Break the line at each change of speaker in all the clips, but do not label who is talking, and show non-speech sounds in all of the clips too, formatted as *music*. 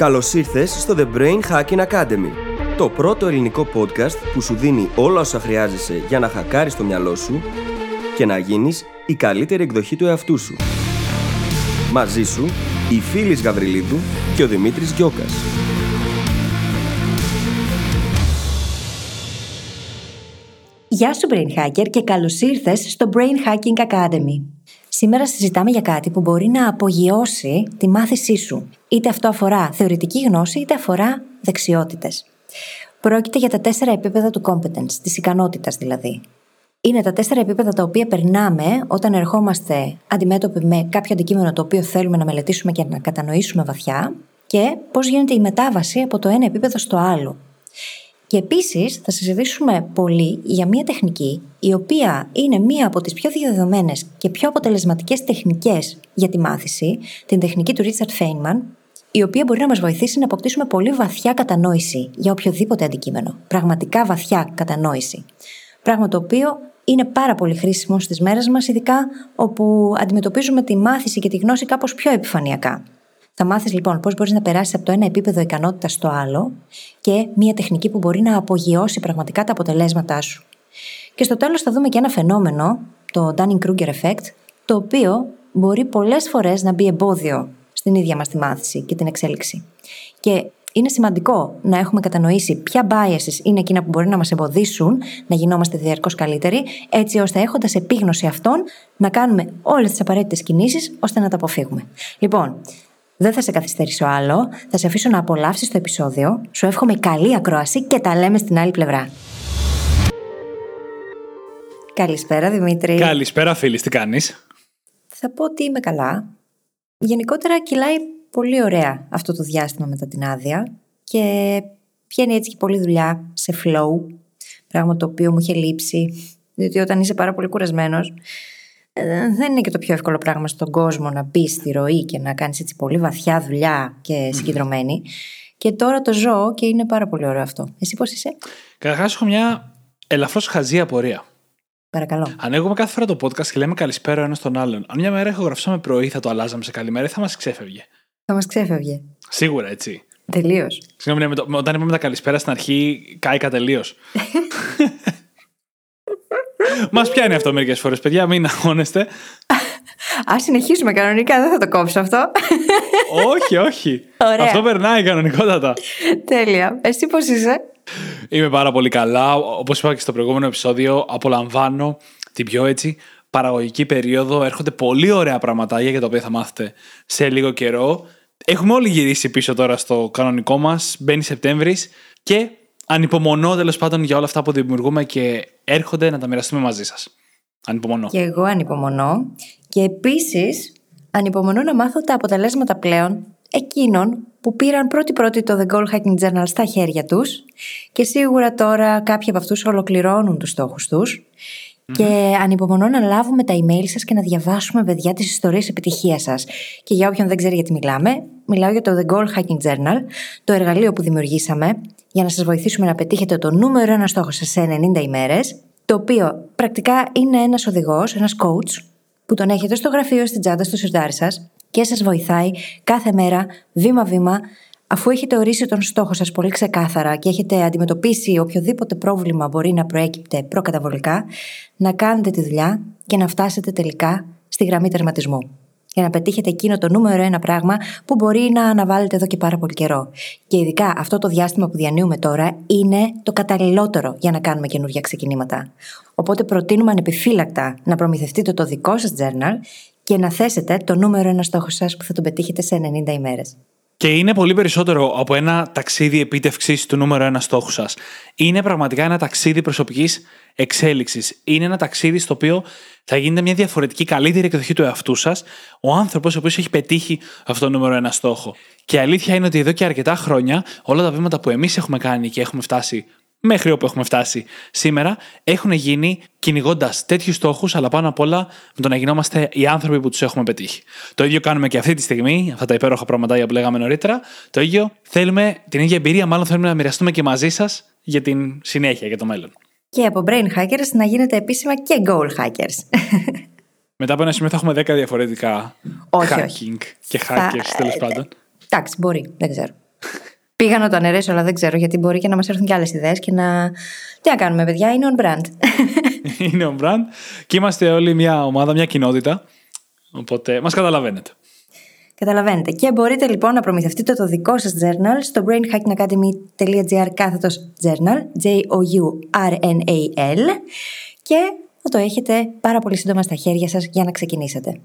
Καλώς ήρθες στο The Brain Hacking Academy, το πρώτο ελληνικό podcast που σου δίνει όλα όσα χρειάζεσαι για να χακάρεις το μυαλό σου και να γίνεις η καλύτερη εκδοχή του εαυτού σου. Μαζί σου, η Φίλης Γαβριλίδου και ο Δημήτρης Γιώκας.
Γεια σου Brain Hacker και καλώς ήρθες στο Brain Hacking Academy. Σήμερα συζητάμε για κάτι που μπορεί να απογειώσει τη μάθησή σου. Είτε αυτό αφορά θεωρητική γνώση, είτε αφορά δεξιότητες. Πρόκειται για τα τέσσερα επίπεδα του competence, της ικανότητας δηλαδή. Είναι τα τέσσερα επίπεδα τα οποία περνάμε όταν ερχόμαστε αντιμέτωποι με κάποιο αντικείμενο το οποίο θέλουμε να μελετήσουμε και να κατανοήσουμε βαθιά και πώς γίνεται η μετάβαση από το ένα επίπεδο στο άλλο. Και επίσης θα συζητήσουμε πολύ για μια τεχνική η οποία είναι μία από τις πιο διαδεδομένες και πιο αποτελεσματικές τεχνικές για τη μάθηση, την τεχνική του Richard Feynman, η οποία μπορεί να μας βοηθήσει να αποκτήσουμε πολύ βαθιά κατανόηση για οποιοδήποτε αντικείμενο. Πραγματικά βαθιά κατανόηση. Πράγμα το οποίο είναι πάρα πολύ χρήσιμο στις μέρες μας, ειδικά όπου αντιμετωπίζουμε τη μάθηση και τη γνώση κάπως πιο επιφανειακά. Θα μάθεις λοιπόν πώς μπορείς να περάσεις από το ένα επίπεδο ικανότητας στο άλλο και μια τεχνική που μπορεί να απογειώσει πραγματικά τα αποτελέσματά σου. Και στο τέλος θα δούμε και ένα φαινόμενο, το Dunning-Kruger effect, το οποίο μπορεί πολλές φορές να μπει εμπόδιο στην ίδια μας τη μάθηση και την εξέλιξη. Και είναι σημαντικό να έχουμε κατανοήσει ποια biases είναι εκείνα που μπορεί να μας εμποδίσουν να γινόμαστε διαρκώς καλύτεροι, έτσι ώστε έχοντας επίγνωση αυτών να κάνουμε όλες τις απαραίτητες κινήσεις ώστε να τα αποφύγουμε. Λοιπόν, δεν θα σε καθυστερήσω άλλο. Θα σε αφήσω να απολαύσεις το επεισόδιο. Σου εύχομαι καλή ακρόαση και τα λέμε στην άλλη πλευρά. Καλησπέρα Δημήτρη.
Καλησπέρα φίλη, τι κάνεις;
Θα πω ότι είμαι καλά. Γενικότερα κυλάει πολύ ωραία αυτό το διάστημα μετά την άδεια και πιένει έτσι και πολλή δουλειά σε flow, πράγμα το οποίο μου είχε λείψει, διότι όταν είσαι πάρα πολύ κουρασμένος ε, δεν είναι και το πιο εύκολο πράγμα στον κόσμο να μπεις στη ροή και να κάνεις έτσι πολύ βαθιά δουλειά και συγκεντρωμένη. Και τώρα το ζω και είναι πάρα πολύ ωραίο αυτό. Εσύ πώς είσαι;
Καταρχάς, έχω μια ελαφρώς χαζή απορία.
Παρακαλώ.
Ανοίγουμε κάθε φορά το podcast και λέμε καλησπέρα ο ένας τον άλλον. Αν μια μέρα ηχογραφήσαμε πρωί, θα το αλλάζαμε σε καλημέρα ή θα μας ξέφευγε;
Θα μας ξέφευγε.
Σίγουρα έτσι.
Τελείως.
Συγγνώμη, ναι, όταν είπαμε τα καλησπέρα στην αρχή, κάηκα τελείως. *laughs* Μας πιάνει αυτό μερικές φορές, παιδιά, μην αγώνεστε. *laughs*
Α συνεχίσουμε κανονικά, δεν θα το κόψω αυτό.
όχι, όχι. *laughs*
Ωραία.
Αυτό περνάει κανονικότατα.
Τέλεια. Εσύ πώς είσαι;
Είμαι πάρα πολύ καλά. Όπως είπα και στο προηγούμενο επεισόδιο, απολαμβάνω την πιο έτσι παραγωγική περίοδο. Έρχονται πολύ ωραία πραγματάκια για τα οποία θα μάθετε σε λίγο καιρό. Έχουμε όλοι γυρίσει πίσω τώρα στο κανονικό μας. Μπαίνει Σεπτέμβρης και ανυπομονώ τέλος πάντων για όλα αυτά που δημιουργούμε και έρχονται να τα μοιραστούμε μαζί σας. Ανυπομονώ.
Και εγώ ανυπομονώ. Και επίσης ανυπομονώ να μάθω τα αποτελέσματα πλέον εκείνων που πήραν πρώτη-πρώτη το The Goal Hacking Journal στα χέρια τους και σίγουρα τώρα κάποιοι από αυτούς ολοκληρώνουν τους στόχους τους και ανυπομονώ να λάβουμε τα email σας και να διαβάσουμε παιδιά τις ιστορίες επιτυχίας σας. Και για όποιον δεν ξέρει γιατί μιλάμε, μιλάω για το The Goal Hacking Journal, το εργαλείο που δημιουργήσαμε για να σας βοηθήσουμε να πετύχετε το νούμερο ένα στόχο σας σε 90 ημέρες, το οποίο πρακτικά είναι ένας οδηγός, ένας coach, που τον έχετε στο γραφείο, στην τσάντα, στο σιρτάρι σας και σας βοηθάει κάθε μέρα, βήμα-βήμα, αφού έχετε ορίσει τον στόχο σας πολύ ξεκάθαρα και έχετε αντιμετωπίσει οποιοδήποτε πρόβλημα μπορεί να προέκυπτε προκαταβολικά, να κάνετε τη δουλειά και να φτάσετε τελικά στη γραμμή τερματισμού για να πετύχετε εκείνο το νούμερο ένα πράγμα που μπορεί να αναβάλλετε εδώ και πάρα πολύ καιρό. Και ειδικά αυτό το διάστημα που διανύουμε τώρα είναι το καταλληλότερο για να κάνουμε καινούργια ξεκινήματα. Οπότε προτείνουμε ανεπιφύλακτα να προμηθευτείτε το δικό σας journal και να θέσετε το νούμερο ένα στόχο σας που θα τον πετύχετε σε 90 ημέρες.
Και είναι πολύ περισσότερο από ένα ταξίδι επίτευξης του νούμερο ένα στόχου σας. Είναι πραγματικά ένα ταξίδι προσωπικής εξέλιξης. Είναι ένα ταξίδι στο οποίο θα γίνεται μια διαφορετική, καλύτερη εκδοχή του εαυτού σας, ο άνθρωπος ο οποίος έχει πετύχει αυτό το νούμερο ένα στόχο. Και η αλήθεια είναι ότι εδώ και αρκετά χρόνια όλα τα βήματα που εμείς έχουμε κάνει και έχουμε φτάσει μέχρι όπου έχουμε φτάσει σήμερα, έχουν γίνει κυνηγώντας τέτοιους στόχους, αλλά πάνω απ' όλα με το να γινόμαστε οι άνθρωποι που τους έχουμε πετύχει. Το ίδιο κάνουμε και αυτή τη στιγμή, αυτά τα υπέροχα πράγματα που λέγαμε νωρίτερα. Το ίδιο θέλουμε, την ίδια εμπειρία, μάλλον θέλουμε να μοιραστούμε και μαζί σας για την συνέχεια, για το μέλλον.
Και από brain hackers να γίνετε επίσημα και goal hackers.
Μετά από ένα σημείο θα έχουμε 10 διαφορετικά
Όχι,
hacking
όχι.
και
Θα-
hackers τέλος πάντων.
Εντάξει, μπορεί, δεν ξέρω. Πήγα να το αναιρέσω, αλλά δεν ξέρω γιατί μπορεί και να μας έρθουν και άλλες ιδέες και να. Τι να κάνουμε, παιδιά, είναι on brand. *laughs*
είναι on brand και είμαστε όλοι μια ομάδα, μια κοινότητα. Οπότε μας καταλαβαίνετε.
Καταλαβαίνετε. Και μπορείτε λοιπόν να προμηθευτείτε το δικό σας journal στο brainhackingacademy.gr κάθετος journal, J-O-U-R-N-A-L και θα το έχετε πάρα πολύ σύντομα στα χέρια σας για να ξεκινήσετε.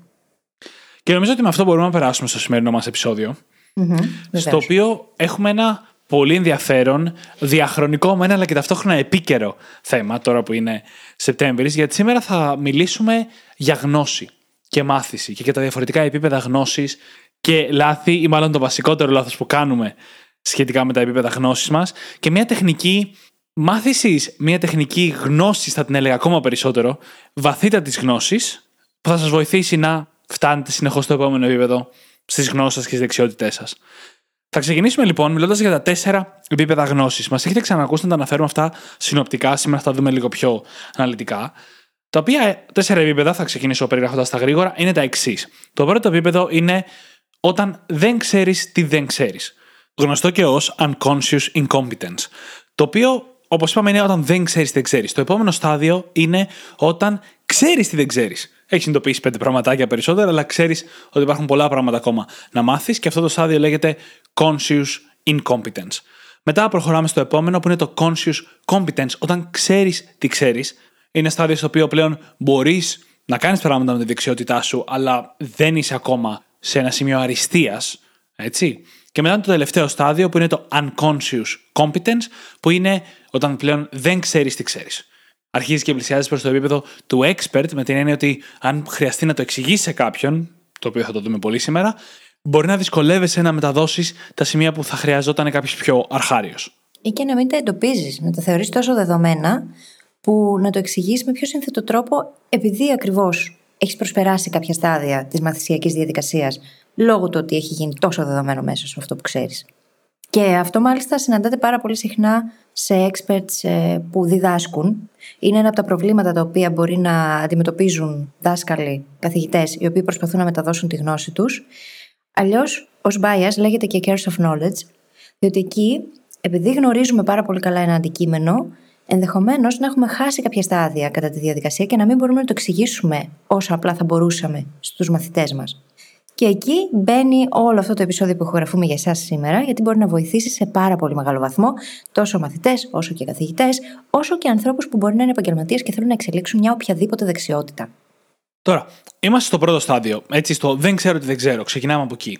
Και νομίζω ότι με αυτό μπορούμε να περάσουμε στο σημερινό μας επεισόδιο, mm-hmm, στο οποίο έχουμε ένα πολύ ενδιαφέρον, διαχρονικό με ένα αλλά και ταυτόχρονα επίκαιρο θέμα τώρα που είναι Σεπτέμβρης, γιατί σήμερα θα μιλήσουμε για γνώση και μάθηση και για τα διαφορετικά επίπεδα γνώσης και λάθη, ή μάλλον το βασικότερο λάθος που κάνουμε σχετικά με τα επίπεδα γνώσης μας. Και μια τεχνική μάθησης, μια τεχνική γνώσης, θα την έλεγα ακόμα περισσότερο, βαθύτατη γνώσης, που θα σας βοηθήσει να φτάνετε συνεχώς στο επόμενο επίπεδο στις γνώσεις σας και στις δεξιότητές σας. Θα ξεκινήσουμε λοιπόν μιλώντας για τα τέσσερα επίπεδα γνώσης. Μας έχετε ξανακούσει να τα αναφέρουμε αυτά συνοπτικά, σήμερα θα τα δούμε λίγο πιο αναλυτικά. Τα οποία τέσσερα επίπεδα, θα ξεκινήσω περιγράφοντας τα γρήγορα, είναι τα εξής. Το πρώτο επίπεδο είναι όταν δεν ξέρεις τι δεν ξέρεις. Γνωστό και ως unconscious incompetence. Το οποίο, όπως είπαμε, είναι όταν δεν ξέρεις τι δεν ξέρεις. Το επόμενο στάδιο είναι όταν ξέρεις τι δεν ξέρεις. Έχεις συνειδητοποιήσει πέντε πραγματάκια περισσότερα, αλλά ξέρεις ότι υπάρχουν πολλά πράγματα ακόμα να μάθεις και αυτό το στάδιο λέγεται conscious incompetence. Μετά προχωράμε στο επόμενο που είναι το conscious competence. Όταν ξέρεις τι ξέρεις, είναι στάδιο στο οποίο πλέον μπορείς να κάνεις πράγματα με τη δεξιότητά σου, αλλά δεν είσαι ακόμα σε ένα σημείο αριστείας, έτσι. Και μετά το τελευταίο στάδιο που είναι το unconscious competence, που είναι όταν πλέον δεν ξέρεις τι ξέρεις. Αρχίζεις και πλησιάζεις προς το επίπεδο του expert, με την έννοια ότι αν χρειαστεί να το εξηγήσει σε κάποιον, το οποίο θα το δούμε πολύ σήμερα, μπορεί να δυσκολεύεσαι να μεταδώσεις τα σημεία που θα χρειαζόταν κάποιος πιο αρχάριος.
Ή και να μην τα εντοπίζεις, να τα θεωρείς τόσο δεδομένα, που να το εξηγείς με πιο σύνθετο τρόπο, επειδή ακριβώς έχεις προσπεράσει κάποια στάδια της μαθησιακής διαδικασίας λόγω του ότι έχει γίνει τόσο δεδομένο μέσα σου αυτό που ξέρεις. Και αυτό μάλιστα συναντάται πάρα πολύ συχνά σε experts ε, που διδάσκουν. Είναι ένα από τα προβλήματα τα οποία μπορεί να αντιμετωπίζουν δάσκαλοι, καθηγητές, οι οποίοι προσπαθούν να μεταδώσουν τη γνώση τους. Αλλιώς, ως bias, λέγεται και curse of knowledge, διότι εκεί, επειδή γνωρίζουμε πάρα πολύ καλά ένα αντικείμενο, ενδεχομένως να έχουμε χάσει κάποια στάδια κατά τη διαδικασία και να μην μπορούμε να το εξηγήσουμε όσο απλά θα μπορούσαμε στους μαθητές μας. Και εκεί μπαίνει όλο αυτό το επεισόδιο που ηχογραφούμε για εσάς σήμερα, γιατί μπορεί να βοηθήσει σε πάρα πολύ μεγάλο βαθμό τόσο μαθητές, όσο και καθηγητές, όσο και ανθρώπους που μπορεί να είναι επαγγελματίες και θέλουν να εξελίξουν μια οποιαδήποτε δεξιότητα.
Τώρα, είμαστε στο πρώτο στάδιο. Έτσι, στο δεν ξέρω τι δεν ξέρω. Ξεκινάμε από εκεί.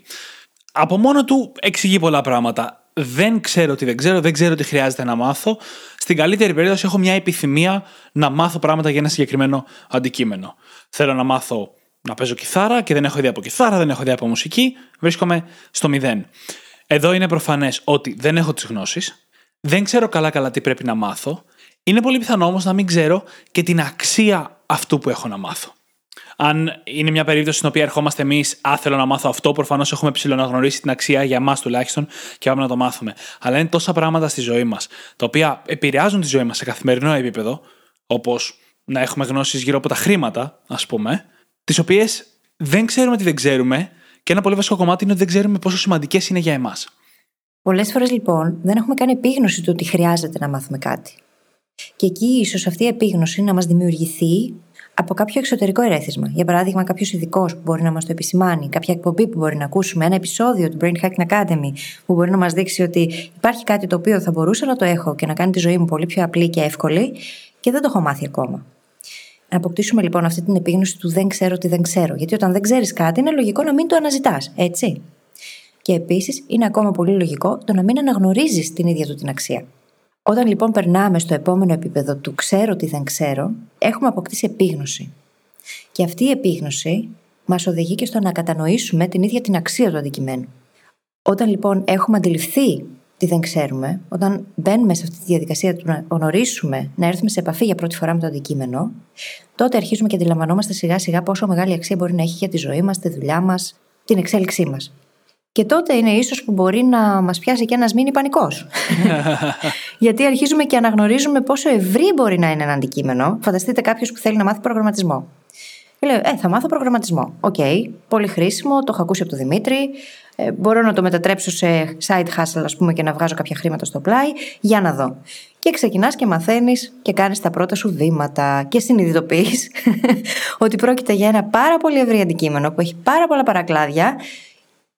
Από μόνο του εξηγεί πολλά πράγματα δεν ξέρω τι δεν ξέρω, δεν ξέρω τι χρειάζεται να μάθω. Στην καλύτερη περίπτωση έχω μια επιθυμία να μάθω πράγματα για ένα συγκεκριμένο αντικείμενο. Θέλω να μάθω να παίζω κιθάρα και δεν έχω ιδέα από κιθάρα, δεν έχω ιδέα από μουσική, βρίσκομαι στο μηδέν. Εδώ είναι προφανές ότι δεν έχω τις γνώσεις, δεν ξέρω καλά-καλά τι πρέπει να μάθω. Είναι πολύ πιθανό όμως να μην ξέρω και την αξία αυτού που έχω να μάθω. Αν είναι μια περίπτωση στην οποία ερχόμαστε εμείς, άθελο να μάθω αυτό, προφανώς έχουμε ψηλοναγνωρίσει την αξία για εμάς τουλάχιστον και πάμε να το μάθουμε. Αλλά είναι τόσα πράγματα στη ζωή μας, τα οποία επηρεάζουν τη ζωή μας σε καθημερινό επίπεδο, όπως να έχουμε γνώσεις γύρω από τα χρήματα, ας πούμε, τις οποίες δεν ξέρουμε τι δεν ξέρουμε, και ένα πολύ βασικό κομμάτι είναι ότι δεν ξέρουμε πόσο σημαντικές είναι για εμάς.
Πολλές φορές λοιπόν δεν έχουμε κάνει επίγνωση του ότι χρειάζεται να μάθουμε κάτι. Και εκεί ίσως αυτή η επίγνωση να μας δημιουργηθεί από κάποιο εξωτερικό ερέθισμα. Για παράδειγμα, κάποιος ειδικός που μπορεί να μας το επισημάνει, κάποια εκπομπή που μπορεί να ακούσουμε, ένα επεισόδιο του Brain Hacking Academy που μπορεί να μας δείξει ότι υπάρχει κάτι το οποίο θα μπορούσα να το έχω και να κάνει τη ζωή μου πολύ πιο απλή και εύκολη και δεν το έχω μάθει ακόμα. Να αποκτήσουμε λοιπόν αυτή την επίγνωση του δεν ξέρω τι δεν ξέρω. Γιατί όταν δεν ξέρεις κάτι, είναι λογικό να μην το αναζητάς, έτσι. Και επίσης είναι ακόμα πολύ λογικό το να μην αναγνωρίζεις την ίδια του την αξία. Όταν λοιπόν περνάμε στο επόμενο επίπεδο του ξέρω τι δεν ξέρω, έχουμε αποκτήσει επίγνωση. Και αυτή η επίγνωση μας οδηγεί και στο να κατανοήσουμε την ίδια την αξία του αντικειμένου. Όταν λοιπόν έχουμε αντιληφθεί τι δεν ξέρουμε, όταν μπαίνουμε σε αυτή τη διαδικασία του να γνωρίσουμε, να έρθουμε σε επαφή για πρώτη φορά με το αντικείμενο, τότε αρχίζουμε και αντιλαμβανόμαστε σιγά σιγά πόσο μεγάλη αξία μπορεί να έχει για τη ζωή μας, τη δουλειά μας, την εξέλιξή μας. Και τότε είναι ίσως που μπορεί να μας πιάσει και ένας μίνι πανικός. *laughs* Γιατί αρχίζουμε και αναγνωρίζουμε πόσο ευρύ μπορεί να είναι ένα αντικείμενο. Φανταστείτε κάποιος που θέλει να μάθει προγραμματισμό. Και λέω, Ε, θα μάθω προγραμματισμό. Οκ, πολύ χρήσιμο, το έχω ακούσει από τον Δημήτρη. Ε, μπορώ να το μετατρέψω σε side hustle, ας πούμε, και να βγάζω κάποια χρήματα στο πλάι. Για να δω. Και ξεκινάς και μαθαίνεις και κάνεις τα πρώτα σου βήματα και συνειδητοποιείς *laughs* ότι πρόκειται για ένα πάρα πολύ ευρύ αντικείμενο που έχει πάρα πολλά παρακλάδια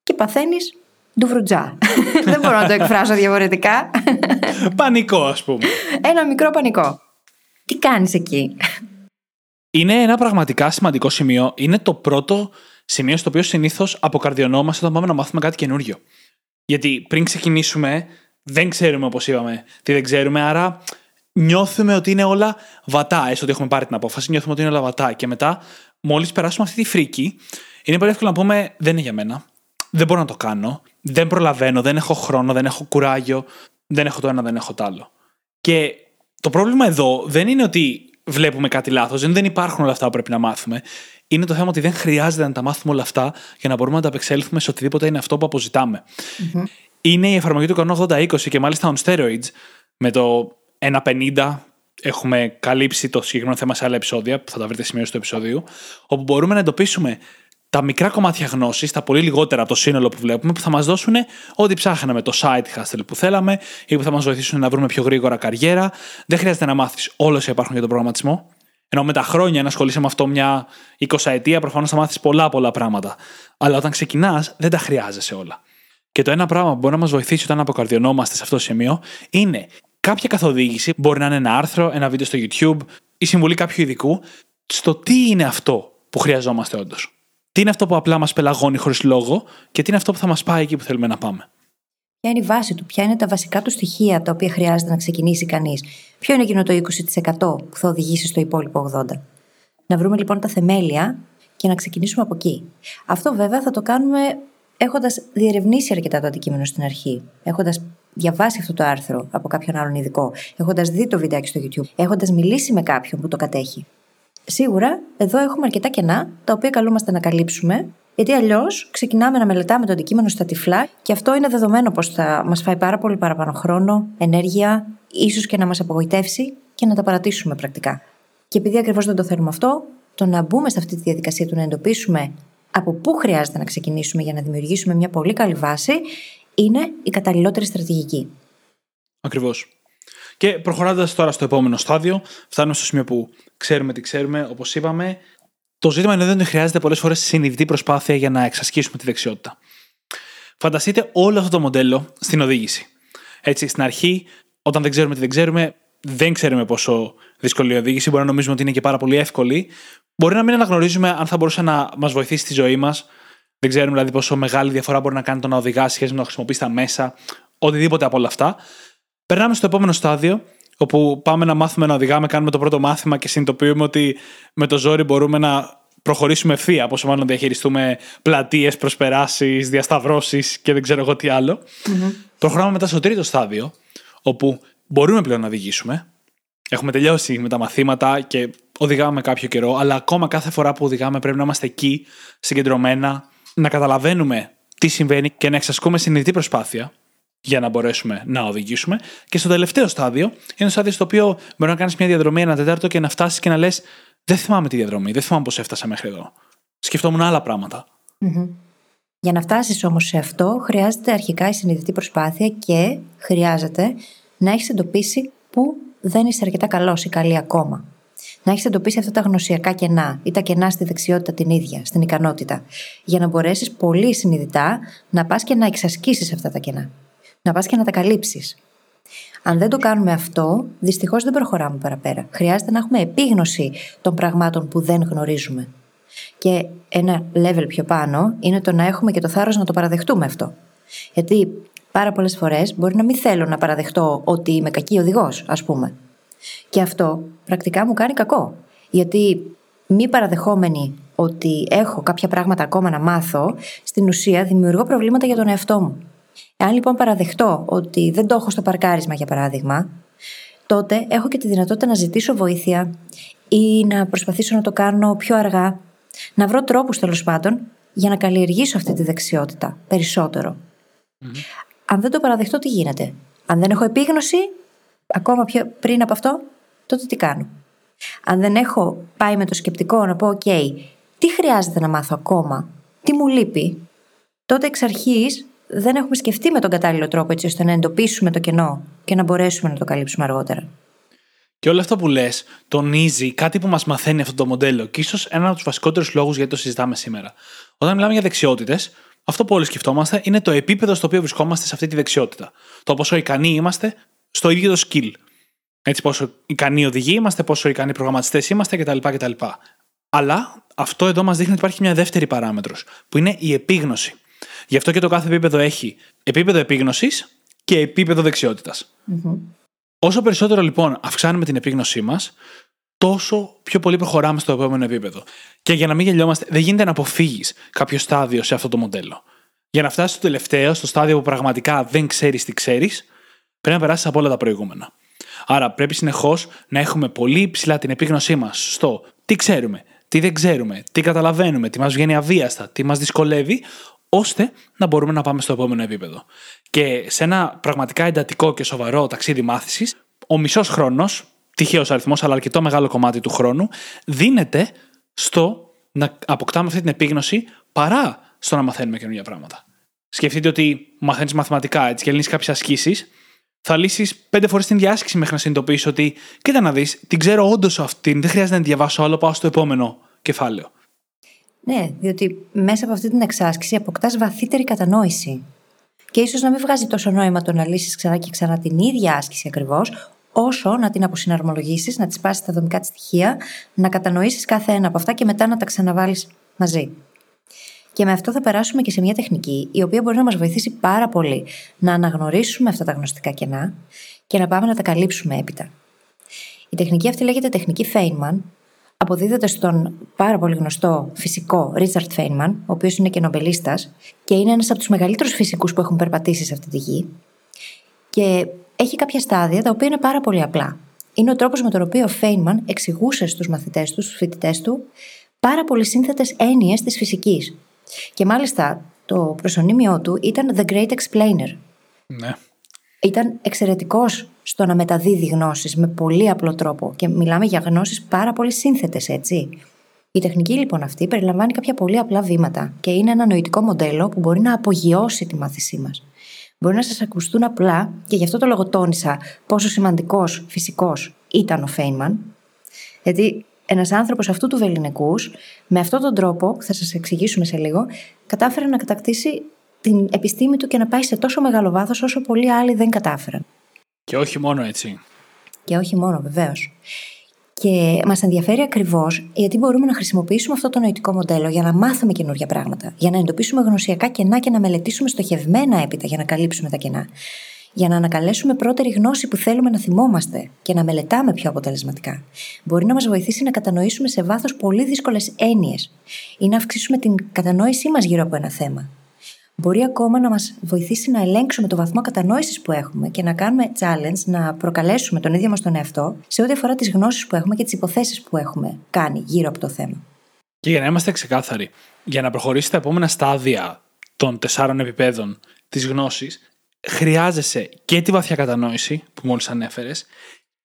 και παθαίνεις ντουβρουτζά. *laughs* Δεν μπορώ να το εκφράσω διαφορετικά. *laughs*
Πανικό, ας πούμε.
Ένα μικρό πανικό. Τι κάνεις εκεί;
Είναι ένα πραγματικά σημαντικό σημείο. Είναι το πρώτο σημείο στο οποίο συνήθως αποκαρδιωνόμαστε όταν πάμε να μάθουμε κάτι καινούριο. Γιατί πριν ξεκινήσουμε, δεν ξέρουμε, όπως είπαμε, τι δεν ξέρουμε, άρα νιώθουμε ότι είναι όλα βατά. Έστω ότι έχουμε πάρει την απόφαση, νιώθουμε ότι είναι όλα βατά. Και μετά, μόλις περάσουμε αυτή τη φρίκη, είναι πολύ εύκολο να πούμε: Δεν είναι για μένα. Δεν μπορώ να το κάνω. Δεν προλαβαίνω. Δεν έχω χρόνο. Δεν έχω κουράγιο. Δεν έχω το ένα, δεν έχω το άλλο. Και το πρόβλημα εδώ δεν είναι ότι βλέπουμε κάτι λάθος. Δεν υπάρχουν όλα αυτά που πρέπει να μάθουμε. Είναι το θέμα ότι δεν χρειάζεται να τα μάθουμε όλα αυτά για να μπορούμε να τα απεξέλθουμε σε οτιδήποτε είναι αυτό που αποζηταμε Είναι η εφαρμογή του κανόνα 80-20 και μάλιστα on steroids με το 1,50 έχουμε καλύψει το συγκεκριμένο θέμα σε άλλα επεισόδια, που θα τα βρείτε σημείο του επεισόδιο, όπου μπορούμε να εντοπίσουμε τα μικρά κομμάτια γνώσης, τα πολύ λιγότερα από το σύνολο που βλέπουμε, που θα μας δώσουν ό,τι ψάχναμε, το site hustle που θέλαμε ή που θα μας βοηθήσουν να βρούμε πιο γρήγορα καριέρα. Δεν χρειάζεται να μάθεις όλε όσα υπάρχουν για τον προγραμματισμό. Ενώ με τα χρόνια να ασχολείσαι με αυτό μια 20 ετία, προφανώς θα μάθεις πολλά πολλά πράγματα. Αλλά όταν ξεκινάς, δεν τα χρειάζεσαι όλα. Και το ένα πράγμα που μπορεί να μας βοηθήσει όταν αποκαρδιωνόμαστε σε αυτό το σημείο είναι κάποια καθοδήγηση. Μπορεί να είναι ένα άρθρο, ένα βίντεο στο YouTube, η συμβουλή κάποιου ειδικού, στο τι είναι αυτό που χρειαζόμαστε όντως. Τι είναι αυτό που απλά μας πελαγώνει χωρίς λόγο και τι είναι αυτό που θα μας πάει εκεί που θέλουμε να πάμε.
Ποια είναι η βάση του, ποια είναι τα βασικά του στοιχεία τα οποία χρειάζεται να ξεκινήσει κανείς. Ποιο είναι εκείνο το 20% που θα οδηγήσει στο υπόλοιπο 80%. Να βρούμε λοιπόν τα θεμέλια και να ξεκινήσουμε από εκεί. Αυτό βέβαια θα το κάνουμε έχοντας διερευνήσει αρκετά το αντικείμενο στην αρχή. Έχοντας διαβάσει αυτό το άρθρο από κάποιον άλλον ειδικό. Έχοντας δει το βιντεάκι στο YouTube. Έχοντας μιλήσει με κάποιον που το κατέχει. Σίγουρα εδώ έχουμε αρκετά κενά τα οποία καλούμαστε να καλύψουμε, γιατί αλλιώς ξεκινάμε να μελετάμε το αντικείμενο στα τυφλά και αυτό είναι δεδομένο πως θα μας φάει πάρα πολύ παραπάνω χρόνο, ενέργεια, ίσως και να μας απογοητεύσει και να τα παρατήσουμε πρακτικά. Και επειδή ακριβώς δεν το θέλουμε αυτό, το να μπούμε σε αυτή τη διαδικασία του να εντοπίσουμε από πού χρειάζεται να ξεκινήσουμε για να δημιουργήσουμε μια πολύ καλή βάση, είναι η καταλληλότερη στρατηγική.
Ακριβώς. Και προχωρώντα τώρα στο επόμενο στάδιο, φτάνουμε στο σημείο που ξέρουμε τι ξέρουμε, όπως είπαμε. Το ζήτημα είναι ότι χρειάζεται πολλές φορές συνειδητή προσπάθεια για να εξασκήσουμε τη δεξιότητα. Φανταστείτε όλο αυτό το μοντέλο στην οδήγηση. Έτσι, στην αρχή, όταν δεν ξέρουμε τι δεν ξέρουμε, δεν ξέρουμε πόσο δύσκολη η οδήγηση. Μπορεί να νομίζουμε ότι είναι και πάρα πολύ εύκολη. Μπορεί να μην αναγνωρίζουμε αν θα μπορούσε να μας βοηθήσει στη ζωή μας. Δεν ξέρουμε δηλαδή πόσο μεγάλη διαφορά μπορεί να κάνει το να οδηγάς σχέση με να χρησιμοποιήσει τα μέσα. Οτιδήποτε από όλα αυτά. Περνάμε στο επόμενο στάδιο, όπου πάμε να μάθουμε να οδηγάμε, κάνουμε το πρώτο μάθημα και συνειδητοποιούμε ότι με το ζόρι μπορούμε να προχωρήσουμε ευθεία, πόσο μάλλον να διαχειριστούμε πλατείες, προσπεράσεις, διασταυρώσεις και δεν ξέρω εγώ τι άλλο. Mm-hmm. Προχωράμε μετά στο τρίτο στάδιο, όπου μπορούμε πλέον να οδηγήσουμε. Έχουμε τελειώσει με τα μαθήματα και οδηγάμε κάποιο καιρό, αλλά ακόμα κάθε φορά που οδηγάμε πρέπει να είμαστε εκεί, συγκεντρωμένα, να καταλαβαίνουμε τι συμβαίνει και να εξασκούμε συνειδητή προσπάθεια για να μπορέσουμε να οδηγήσουμε. Και στο τελευταίο στάδιο, είναι το στάδιο στο οποίο μπορεί να κάνεις μια διαδρομή ένα τέταρτο και να φτάσεις και να λες: Δεν θυμάμαι τη διαδρομή, δεν θυμάμαι πώς έφτασα μέχρι εδώ. Σκεφτόμουν άλλα
Για να φτάσεις όμως σε αυτό, χρειάζεται αρχικά η συνειδητή προσπάθεια και χρειάζεται να έχεις εντοπίσει πού δεν είσαι αρκετά καλός ή καλή ακόμα. Να έχεις εντοπίσει αυτά τα γνωσιακά κενά ή τα κενά στη δεξιότητα την ίδια, στην ικανότητα, για να μπορέσεις πολύ συνειδητά να πας και να εξασκήσεις αυτά τα κενά να πας και να τα καλύψεις. Αν δεν το κάνουμε αυτό, δυστυχώς δεν προχωράμε παραπέρα. Χρειάζεται να έχουμε επίγνωση των πραγμάτων που δεν γνωρίζουμε. Και ένα level πιο πάνω είναι το να έχουμε και το θάρρος να το παραδεχτούμε αυτό. Γιατί πάρα πολλές φορές μπορεί να μην θέλω να παραδεχτώ ότι είμαι κακή οδηγός, ας πούμε. Και αυτό πρακτικά μου κάνει κακό. Γιατί μη παραδεχόμενη ότι έχω κάποια πράγματα ακόμα να μάθω, στην ουσία δημιουργώ προβλήματα για τον εαυτό μου. Εάν λοιπόν παραδεχτώ ότι δεν το έχω στο παρκάρισμα, για παράδειγμα, τότε έχω και τη δυνατότητα να ζητήσω βοήθεια ή να προσπαθήσω να το κάνω πιο αργά. Να βρω τρόπους τέλος πάντων για να καλλιεργήσω αυτή τη δεξιότητα περισσότερο. Αν δεν το παραδεχτώ, τι γίνεται; Αν δεν έχω επίγνωση, ακόμα πιο πριν από αυτό, τότε τι κάνω; Αν δεν έχω πάει με το σκεπτικό να πω, OK, τι χρειάζεται να μάθω ακόμα, τι μου λείπει; Τότε εξ αρχής δεν έχουμε σκεφτεί με τον κατάλληλο τρόπο έτσι ώστε να εντοπίσουμε το κενό και να μπορέσουμε να το καλύψουμε αργότερα.
Και όλο αυτό που λες τονίζει κάτι που μας μαθαίνει αυτό το μοντέλο και ίσως ένα από τους βασικότερους λόγους γιατί το συζητάμε σήμερα. Όταν μιλάμε για δεξιότητες, αυτό που όλοι σκεφτόμαστε είναι το επίπεδο στο οποίο βρισκόμαστε σε αυτή τη δεξιότητα. Το πόσο ικανοί είμαστε στο ίδιο το skill. Έτσι, πόσο ικανοί οδηγοί είμαστε, πόσο ικανοί προγραμματιστές είμαστε κτλ. κτλ. Αλλά αυτό εδώ μας δείχνει ότι υπάρχει μια δεύτερη παράμετρος, που είναι η επίγνωση. Γι' αυτό και το κάθε επίπεδο έχει επίπεδο επίγνωσης και επίπεδο Όσο περισσότερο λοιπόν αυξάνουμε την επίγνωσή μας, τόσο πιο πολύ προχωράμε στο επόμενο επίπεδο. Και για να μην γελιόμαστε, δεν γίνεται να αποφύγεις κάποιο στάδιο σε αυτό το μοντέλο. Για να φτάσεις στο τελευταίο, στο στάδιο που πραγματικά δεν ξέρεις τι ξέρεις, πρέπει να περάσεις από όλα τα προηγούμενα. Άρα πρέπει συνεχώς να έχουμε πολύ υψηλά την επίγνωσή μας στο τι ξέρουμε, τι δεν ξέρουμε, τι καταλαβαίνουμε, τι μας βγαίνει αβίαστα, τι μας δυσκολεύει, ώστε να μπορούμε να πάμε στο επόμενο επίπεδο. Και σε ένα πραγματικά εντατικό και σοβαρό ταξίδι μάθησης, ο μισός χρόνος, τυχαίος αριθμός, αλλά αρκετό μεγάλο κομμάτι του χρόνου, δίνεται στο να αποκτάμε αυτή την επίγνωση παρά στο να μαθαίνουμε καινούργια πράγματα. Σκεφτείτε ότι μαθαίνεις μαθηματικά έτσι, και λύνεις κάποιες ασκήσεις, θα λύσεις πέντε φορές την διάσκηση μέχρι να συνειδητοποιήσεις ότι, κοίτα να δεις, την ξέρω όντως αυτήν, δεν χρειάζεται να την διαβάσω άλλο, πάω στο επόμενο κεφάλαιο.
Ναι, διότι μέσα από αυτή την εξάσκηση αποκτάς βαθύτερη κατανόηση. Και ίσως να μην βγάζει τόσο νόημα το να λύσεις ξανά και ξανά την ίδια άσκηση ακριβώς, όσο να την αποσυναρμολογήσεις, να της πάσει τα δομικά της στοιχεία, να κατανοήσεις κάθε ένα από αυτά και μετά να τα ξαναβάλεις μαζί. Και με αυτό θα περάσουμε και σε μια τεχνική η οποία μπορεί να μας βοηθήσει πάρα πολύ να αναγνωρίσουμε αυτά τα γνωστικά κενά και να πάμε να τα καλύψουμε έπειτα. Η τεχνική αυτή λέγεται τεχνική Feynman αποδίδεται στον πάρα πολύ γνωστό φυσικό Ρίτσαρτ Φέινμαν, ο οποίος είναι και νομπελίστας και είναι ένας από τους μεγαλύτερους φυσικούς που έχουν περπατήσει σε αυτή τη γη. Και έχει κάποια στάδια τα οποία είναι πάρα πολύ απλά. Είναι ο τρόπος με τον οποίο ο Φέινμαν εξηγούσε στους μαθητές του, στους φοιτητές του, πάρα πολύ σύνθετες έννοιες της φυσικής. Και μάλιστα το προσωνύμιό του ήταν The Great Explainer.
Ναι.
Ήταν εξαιρετικός στο να μεταδίδει γνώσεις με πολύ απλό τρόπο. Και μιλάμε για γνώσεις πάρα πολύ σύνθετες, έτσι. Η τεχνική λοιπόν αυτή περιλαμβάνει κάποια πολύ απλά βήματα και είναι ένα νοητικό μοντέλο που μπορεί να απογειώσει τη μάθησή μας. Μπορεί να σας ακουστούν απλά και γι' αυτό το λόγο τόνισα πόσο σημαντικός φυσικός ήταν ο Φέινμαν. Γιατί ένας άνθρωπος αυτού του βεληνικούς, με αυτόν τον τρόπο, που θα σας εξηγήσουμε σε λίγο, κατάφερε να κατακτήσει την επιστήμη του και να πάει σε τόσο μεγάλο βάθος όσο πολλοί άλλοι δεν κατάφεραν.
Και όχι μόνο έτσι.
Και όχι μόνο, βεβαίως. Και μας ενδιαφέρει ακριβώς γιατί μπορούμε να χρησιμοποιήσουμε αυτό το νοητικό μοντέλο για να μάθουμε καινούργια πράγματα, για να εντοπίσουμε γνωσιακά κενά και να μελετήσουμε στοχευμένα έπειτα για να καλύψουμε τα κενά. Για να ανακαλέσουμε πρώτερη γνώση που θέλουμε να θυμόμαστε και να μελετάμε πιο αποτελεσματικά. Μπορεί να μας βοηθήσει να κατανοήσουμε σε βάθος πολύ δύσκολες έννοιες ή να αυξήσουμε την κατανόησή μας γύρω από ένα θέμα μπορεί ακόμα να μας βοηθήσει να ελέγξουμε το βαθμό κατανόησης που έχουμε και να κάνουμε challenge, να προκαλέσουμε τον ίδιο μας τον εαυτό σε ό,τι αφορά τις γνώσεις που έχουμε και τις υποθέσεις που έχουμε κάνει γύρω από το θέμα.
Και για να είμαστε ξεκάθαροι, για να προχωρήσει τα επόμενα στάδια των τεσσάρων επιπέδων της γνώσης, χρειάζεσαι και τη βαθιά κατανόηση που μόλις ανέφερες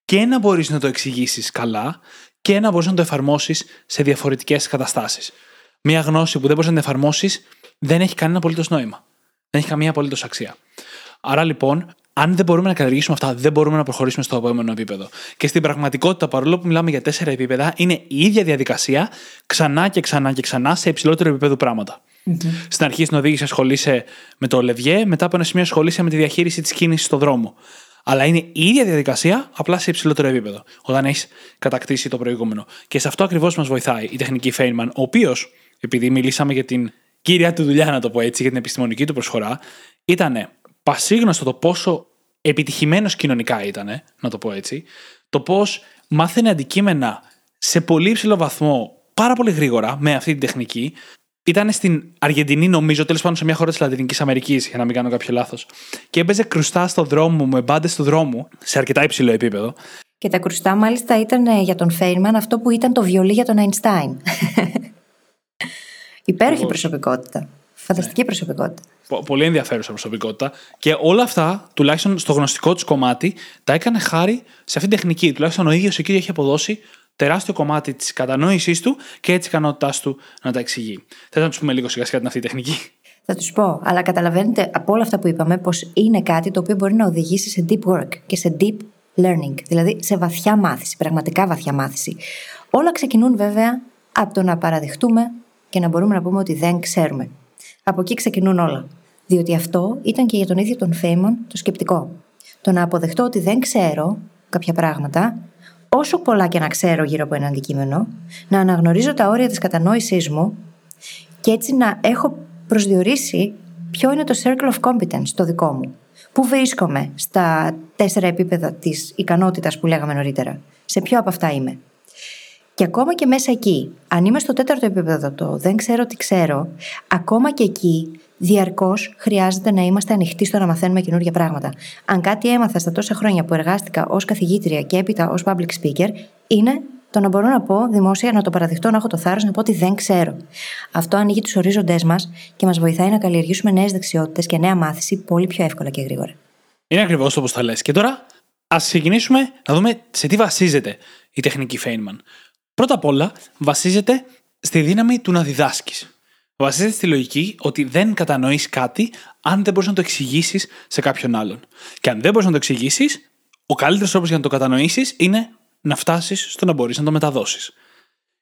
και να μπορείς να το εξηγήσεις καλά και να μπορείς να το εφαρμόσεις σε διαφορετικές καταστάσεις. Μία γνώση που δεν μπορείς να την εφαρμόσεις δεν έχει κανένα απολύτως νόημα. Δεν έχει καμία απολύτως αξία. Άρα λοιπόν, αν δεν μπορούμε να καλλιεργήσουμε αυτά, δεν μπορούμε να προχωρήσουμε στο επόμενο επίπεδο. Και στην πραγματικότητα, παρόλο που μιλάμε για τέσσερα επίπεδα, είναι η ίδια διαδικασία ξανά και ξανά και ξανά σε υψηλότερο επίπεδο πράγματα. Mm-hmm. Στην αρχή στην οδήγηση ασχολείσαι με το λευγέ, μετά από ένα σημείο ασχολείσαι με τη διαχείριση της κίνησης στον δρόμο. Αλλά είναι η ίδια διαδικασία, απλά σε υψηλότερο επίπεδο, όταν έχεις κατακτήσει το προηγούμενο. Και σε αυτό ακριβώς μας βοηθάει η τεχνική Feynman, ο οποίος, επειδή μιλήσαμε για την κύρια του δουλειά, να το πω έτσι, για την επιστημονική του προσφορά, ήταν πασίγνωστο το πόσο επιτυχημένος κοινωνικά ήταν, να το πω έτσι, το πώς μάθαινε αντικείμενα σε πολύ υψηλό βαθμό πάρα πολύ γρήγορα με αυτή την τεχνική. Ήταν στην Αργεντινή, νομίζω, τέλος πάντων σε μια χώρα της Λατινικής Αμερικής, για να μην κάνω κάποιο λάθος. Και έπαιζε κρουστά στο δρόμο, με μπάντες του δρόμου, σε αρκετά υψηλό επίπεδο.
Και τα κρουστά, μάλιστα, ήταν ε, για τον Φέινμαν αυτό που ήταν το βιολί για τον Αϊνστάιν. *laughs* Υπέροχη προσωπικότητα. Φανταστική ναι. προσωπικότητα.
Πολύ ενδιαφέρουσα προσωπικότητα. Και όλα αυτά, τουλάχιστον στο γνωστικό τους κομμάτι, τα έκανε χάρη σε αυτή την τεχνική. Τουλάχιστον ο ίδιος εκεί έχει αποδώσει τεράστιο κομμάτι της κατανόησής του και της ικανότητάς του να τα εξηγεί. Θες να τους πούμε λίγο σιγά σιγά την αυτή τεχνική;
Θα τους πω, αλλά καταλαβαίνετε από όλα αυτά που είπαμε πως είναι κάτι το οποίο μπορεί να οδηγήσει σε deep work και σε deep learning, δηλαδή σε βαθιά μάθηση, πραγματικά βαθιά μάθηση. Όλα ξεκινούν βέβαια από το να παραδεχτούμε και να μπορούμε να πούμε ότι δεν ξέρουμε. Από εκεί ξεκινούν όλα. Διότι αυτό ήταν και για τον ίδιο τον Φέιμον το σκεπτικό. Το να αποδεχτώ ότι δεν ξέρω κάποια πράγματα, όσο πολλά και να ξέρω γύρω από ένα αντικείμενο, να αναγνωρίζω τα όρια της κατανόησής μου και έτσι να έχω προσδιορίσει ποιο είναι το circle of competence το δικό μου. Πού βρίσκομαι στα τέσσερα επίπεδα της ικανότητας που λέγαμε νωρίτερα. Σε ποιο από αυτά είμαι. Και ακόμα και μέσα εκεί, αν είμαι στο τέταρτο επίπεδο το δεν ξέρω τι ξέρω, ακόμα και εκεί διαρκώς χρειάζεται να είμαστε ανοιχτοί στο να μαθαίνουμε καινούργια πράγματα. Αν κάτι έμαθα στα τόσα χρόνια που εργάστηκα ως καθηγήτρια και έπειτα ως public speaker, είναι το να μπορώ να πω δημόσια, να το παραδεχτώ, να έχω το θάρρος να πω ότι δεν ξέρω. Αυτό ανοίγει τους ορίζοντές μας και μας βοηθάει να καλλιεργήσουμε νέες δεξιότητες και νέα μάθηση πολύ πιο εύκολα και γρήγορα.
Είναι ακριβώς όπως τα λες. Και τώρα ας ξεκινήσουμε να δούμε σε τι βασίζεται η τεχνική Feynman. Πρώτα απ' όλα, βασίζεται στη δύναμη του να διδάσκεις. Βασίζεται στη λογική ότι δεν κατανοείς κάτι αν δεν μπορείς να το εξηγήσεις σε κάποιον άλλον. Και αν δεν μπορείς να το εξηγήσεις, ο καλύτερος τρόπος για να το κατανοήσεις είναι να φτάσεις στο να μπορείς να το μεταδώσεις.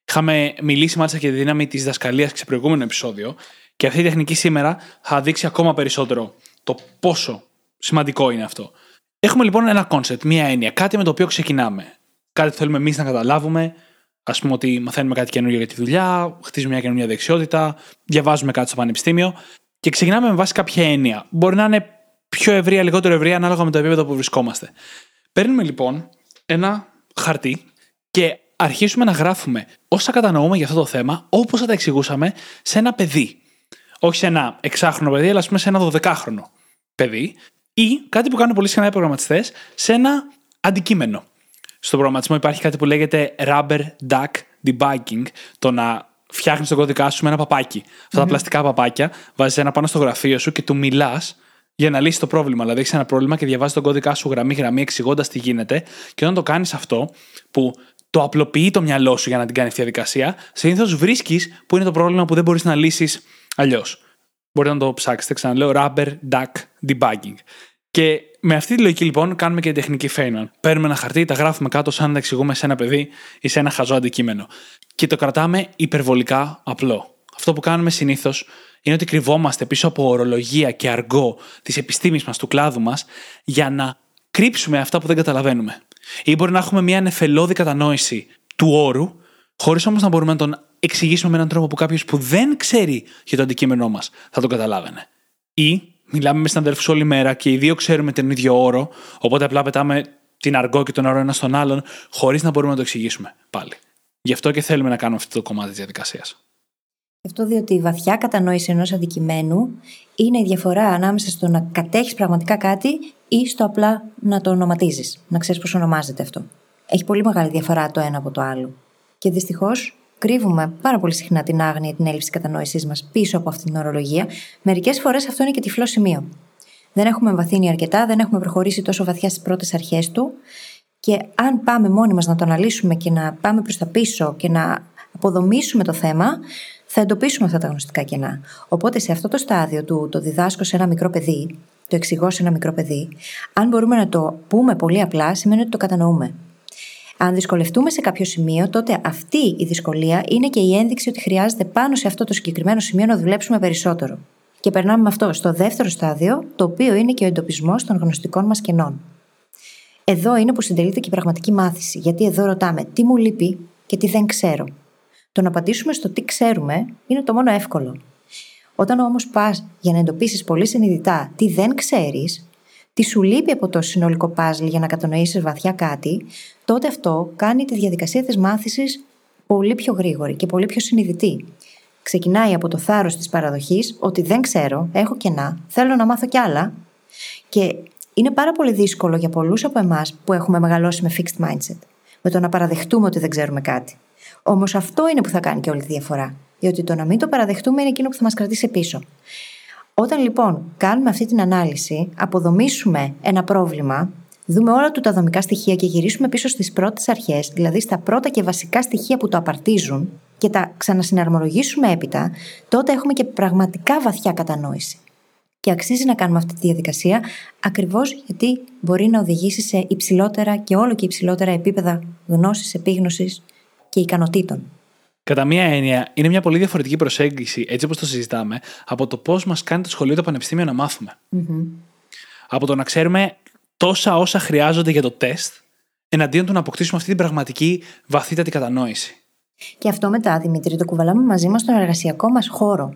Είχαμε μιλήσει μάλιστα και τη δύναμη της διδασκαλίας σε προηγούμενο επεισόδιο, και αυτή η τεχνική σήμερα θα δείξει ακόμα περισσότερο το πόσο σημαντικό είναι αυτό. Έχουμε λοιπόν ένα κόνσεπτ, μία έννοια, κάτι με το οποίο ξεκινάμε. Κάτι που θέλουμε εμείς να καταλάβουμε, Ας πούμε ότι μαθαίνουμε κάτι καινούργιο για τη δουλειά, χτίζουμε μια καινούργια δεξιότητα, διαβάζουμε κάτι στο πανεπιστήμιο και ξεκινάμε με βάση κάποια έννοια. Μπορεί να είναι πιο ευρεία, λιγότερο ευρεία, ανάλογα με το επίπεδο που βρισκόμαστε. Παίρνουμε λοιπόν ένα χαρτί και αρχίσουμε να γράφουμε όσα κατανοούμε για αυτό το θέμα, όπως θα τα εξηγούσαμε σε ένα παιδί. Όχι σε ένα εξάχρονο παιδί, αλλά ας πούμε σε ένα δωδεκάχρονο παιδί. Ή κάτι που κάνουν πολύ συχνά οι προγραμματιστές, σε ένα αντικείμενο στον προγραμματισμό υπάρχει κάτι που λέγεται rubber duck debugging, το να φτιάχνεις τον κώδικά σου με ένα παπάκι. Αυτά τα πλαστικά παπάκια βάζεις ένα πάνω στο γραφείο σου και του μιλάς για να λύσεις το πρόβλημα. Δηλαδή, έχεις ένα πρόβλημα και διαβάζεις τον κώδικά σου γραμμή-γραμμή, εξηγώντας τι γίνεται. Και όταν το κάνεις αυτό, που το απλοποιεί το μυαλό σου για να την κάνεις αυτή τη διαδικασία, συνήθως βρίσκεις που είναι το πρόβλημα που δεν μπορείς να λύσεις αλλιώς. Μπορείτε να το ψάξετε, ξαναλέω, rubber duck debugging. Και με αυτή τη λογική λοιπόν κάνουμε και την τεχνική Feynman. Παίρνουμε ένα χαρτί, τα γράφουμε κάτω σαν να τα εξηγούμε σε ένα παιδί ή σε ένα χαζό αντικείμενο. Και το κρατάμε υπερβολικά απλό. Αυτό που κάνουμε συνήθως είναι ότι κρυβόμαστε πίσω από ορολογία και αργό της επιστήμης μας, του κλάδου μας, για να κρύψουμε αυτά που δεν καταλαβαίνουμε. Ή μπορεί να έχουμε μια νεφελώδη κατανόηση του όρου, χωρίς όμως να μπορούμε να τον εξηγήσουμε με έναν τρόπο που κάποιος που δεν ξέρει για το αντικείμενό μας θα τον καταλάβαινε. Ή μιλάμε με συναδέλφους όλη μέρα και οι δύο ξέρουμε τον ίδιο όρο, οπότε απλά πετάμε την αργό και τον όρο ένα στον άλλον, χωρίς να μπορούμε να το εξηγήσουμε πάλι. Γι' αυτό και θέλουμε να κάνουμε αυτό το κομμάτι της διαδικασίας.
Αυτό διότι η βαθιά κατανόηση ενός αντικειμένου είναι η διαφορά ανάμεσα στο να κατέχεις πραγματικά κάτι ή στο απλά να το ονοματίζεις, να ξέρεις πώς ονομάζεται αυτό. Έχει πολύ μεγάλη διαφορά το ένα από το άλλο. Και δυστυχώς κρύβουμε πάρα πολύ συχνά την άγνοια, την έλλειψη κατανόησής μας πίσω από αυτή την ορολογία, μερικές φορές αυτό είναι και τυφλό σημείο. Δεν έχουμε βαθύνει αρκετά, δεν έχουμε προχωρήσει τόσο βαθιά στις πρώτες αρχές του. Και αν πάμε μόνοι μας να το αναλύσουμε και να πάμε προς τα πίσω και να αποδομήσουμε το θέμα, θα εντοπίσουμε αυτά τα γνωστικά κενά. Οπότε σε αυτό το στάδιο του το διδάσκω σε ένα μικρό παιδί, το εξηγώ σε ένα μικρό παιδί, αν μπορούμε να το πούμε πολύ απλά, σημαίνει ότι το κατανοούμε. Αν δυσκολευτούμε σε κάποιο σημείο, τότε αυτή η δυσκολία είναι και η ένδειξη ότι χρειάζεται πάνω σε αυτό το συγκεκριμένο σημείο να δουλέψουμε περισσότερο. Και περνάμε με αυτό στο δεύτερο στάδιο, το οποίο είναι και ο εντοπισμός των γνωστικών μας κενών. Εδώ είναι που συντελείται και η πραγματική μάθηση, γιατί εδώ ρωτάμε τι μου λείπει και τι δεν ξέρω. Το να απαντήσουμε στο τι ξέρουμε είναι το μόνο εύκολο. Όταν όμως πας για να εντοπίσεις πολύ συνειδητά τι δεν ξέρεις, τι σου λείπει από το συνολικό παζλ για να κατανοήσεις βαθιά κάτι, τότε αυτό κάνει τη διαδικασία της μάθησης πολύ πιο γρήγορη και πολύ πιο συνειδητή. Ξεκινάει από το θάρρος της παραδοχής ότι δεν ξέρω, έχω κενά, θέλω να μάθω κι άλλα. Και είναι πάρα πολύ δύσκολο για πολλούς από εμάς που έχουμε μεγαλώσει με fixed mindset. Με το να παραδεχτούμε ότι δεν ξέρουμε κάτι. Όμως αυτό είναι που θα κάνει και όλη τη διαφορά. Διότι το να μην το παραδεχτούμε είναι εκείνο που θα μας κρατήσει πίσω. Όταν λοιπόν κάνουμε αυτή την ανάλυση, αποδομήσουμε ένα πρόβλημα, δούμε όλα του τα δομικά στοιχεία και γυρίσουμε πίσω στις πρώτες αρχές, δηλαδή στα πρώτα και βασικά στοιχεία που το απαρτίζουν, και τα ξανασυναρμολογήσουμε έπειτα, τότε έχουμε και πραγματικά βαθιά κατανόηση. Και αξίζει να κάνουμε αυτή τη διαδικασία ακριβώς γιατί μπορεί να οδηγήσει σε υψηλότερα και όλο και υψηλότερα επίπεδα γνώσης, επίγνωσης και ικανοτήτων.
Κατά μία έννοια, είναι μια πολύ διαφορετική προσέγγιση, έτσι όπως το συζητάμε, από το πώς μας κάνει το σχολείο το πανεπιστήμιο να μαθουμε Από το να ξέρουμε τόσα όσα χρειάζονται για το τεστ, εναντίον του να αποκτήσουμε αυτή την πραγματική βαθύτατη κατανόηση.
Και αυτό μετά, Δημήτρη, το κουβαλάμε μαζί μας στον εργασιακό μας χώρο.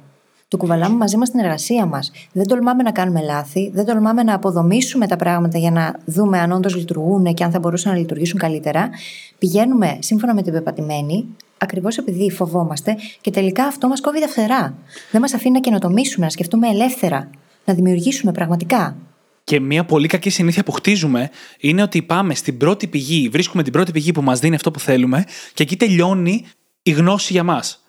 Το κουβαλάμε μαζί μας στην εργασία μας. Δεν τολμάμε να κάνουμε λάθη, δεν τολμάμε να αποδομήσουμε τα πράγματα για να δούμε αν όντως λειτουργούν και αν θα μπορούσαν να λειτουργήσουν καλύτερα. Πηγαίνουμε σύμφωνα με την πεπατημένη, ακριβώς επειδή φοβόμαστε και τελικά αυτό μας κόβει τα φτερά. Δεν μας αφήνει να καινοτομήσουμε, να σκεφτούμε ελεύθερα, να δημιουργήσουμε πραγματικά.
Και μια πολύ κακή συνήθεια που χτίζουμε είναι ότι πάμε στην πρώτη πηγή, βρίσκουμε την πρώτη πηγή που μας δίνει αυτό που θέλουμε και εκεί τελειώνει η γνώση για μας.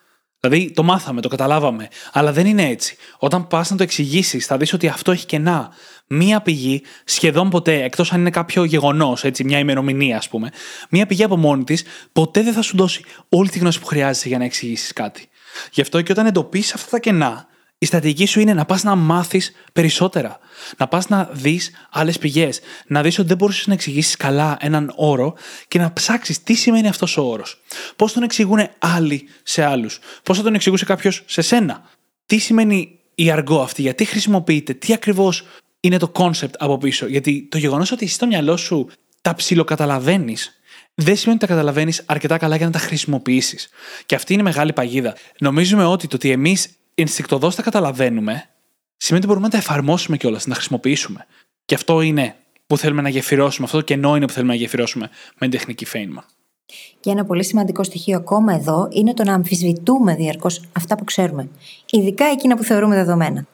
Δηλαδή το μάθαμε, το καταλάβαμε. Αλλά δεν είναι έτσι. Όταν πας να το εξηγήσεις, θα δεις ότι αυτό έχει κενά. Μία πηγή, σχεδόν ποτέ, εκτός αν είναι κάποιο γεγονός, μια ημερομηνία, ας πούμε, μία πηγή από μόνη της, ποτέ δεν θα σου δώσει όλη τη γνώση που χρειάζεσαι για να εξηγήσεις κάτι. Γι' αυτό και όταν εντοπίσεις αυτά τα κενά, η στρατηγική σου είναι να πας να μάθεις περισσότερα. Να πας να δεις άλλες πηγές. Να δεις ότι δεν μπορούσες να εξηγήσεις καλά έναν όρο και να ψάξεις τι σημαίνει αυτός ο όρος. Πώς τον εξηγούν άλλοι σε άλλους. Πώς θα τον εξηγούσε κάποιος σε σένα. Τι σημαίνει η αργό αυτή, γιατί χρησιμοποιείται, τι ακριβώς είναι το concept από πίσω. Γιατί το γεγονός ότι εσύ στο μυαλό σου τα ψιλοκαταλαβαίνεις, δεν σημαίνει ότι τα καταλαβαίνεις αρκετά καλά για να τα χρησιμοποιήσεις. Και αυτή είναι μεγάλη παγίδα. Νομίζουμε ότι το ότι εμείς ενστικτοδός τα καταλαβαίνουμε, σημαίνει ότι μπορούμε να τα εφαρμόσουμε κιόλας, να τα χρησιμοποιήσουμε. Και αυτό είναι που θέλουμε να γεφυρώσουμε, αυτό το κενό είναι που θέλουμε να γεφυρώσουμε με την τεχνική Feynman.
Και ένα πολύ σημαντικό στοιχείο ακόμα εδώ είναι το να αμφισβητούμε διαρκώς αυτά που ξέρουμε. Ειδικά εκείνα που θεωρούμε δεδομένα.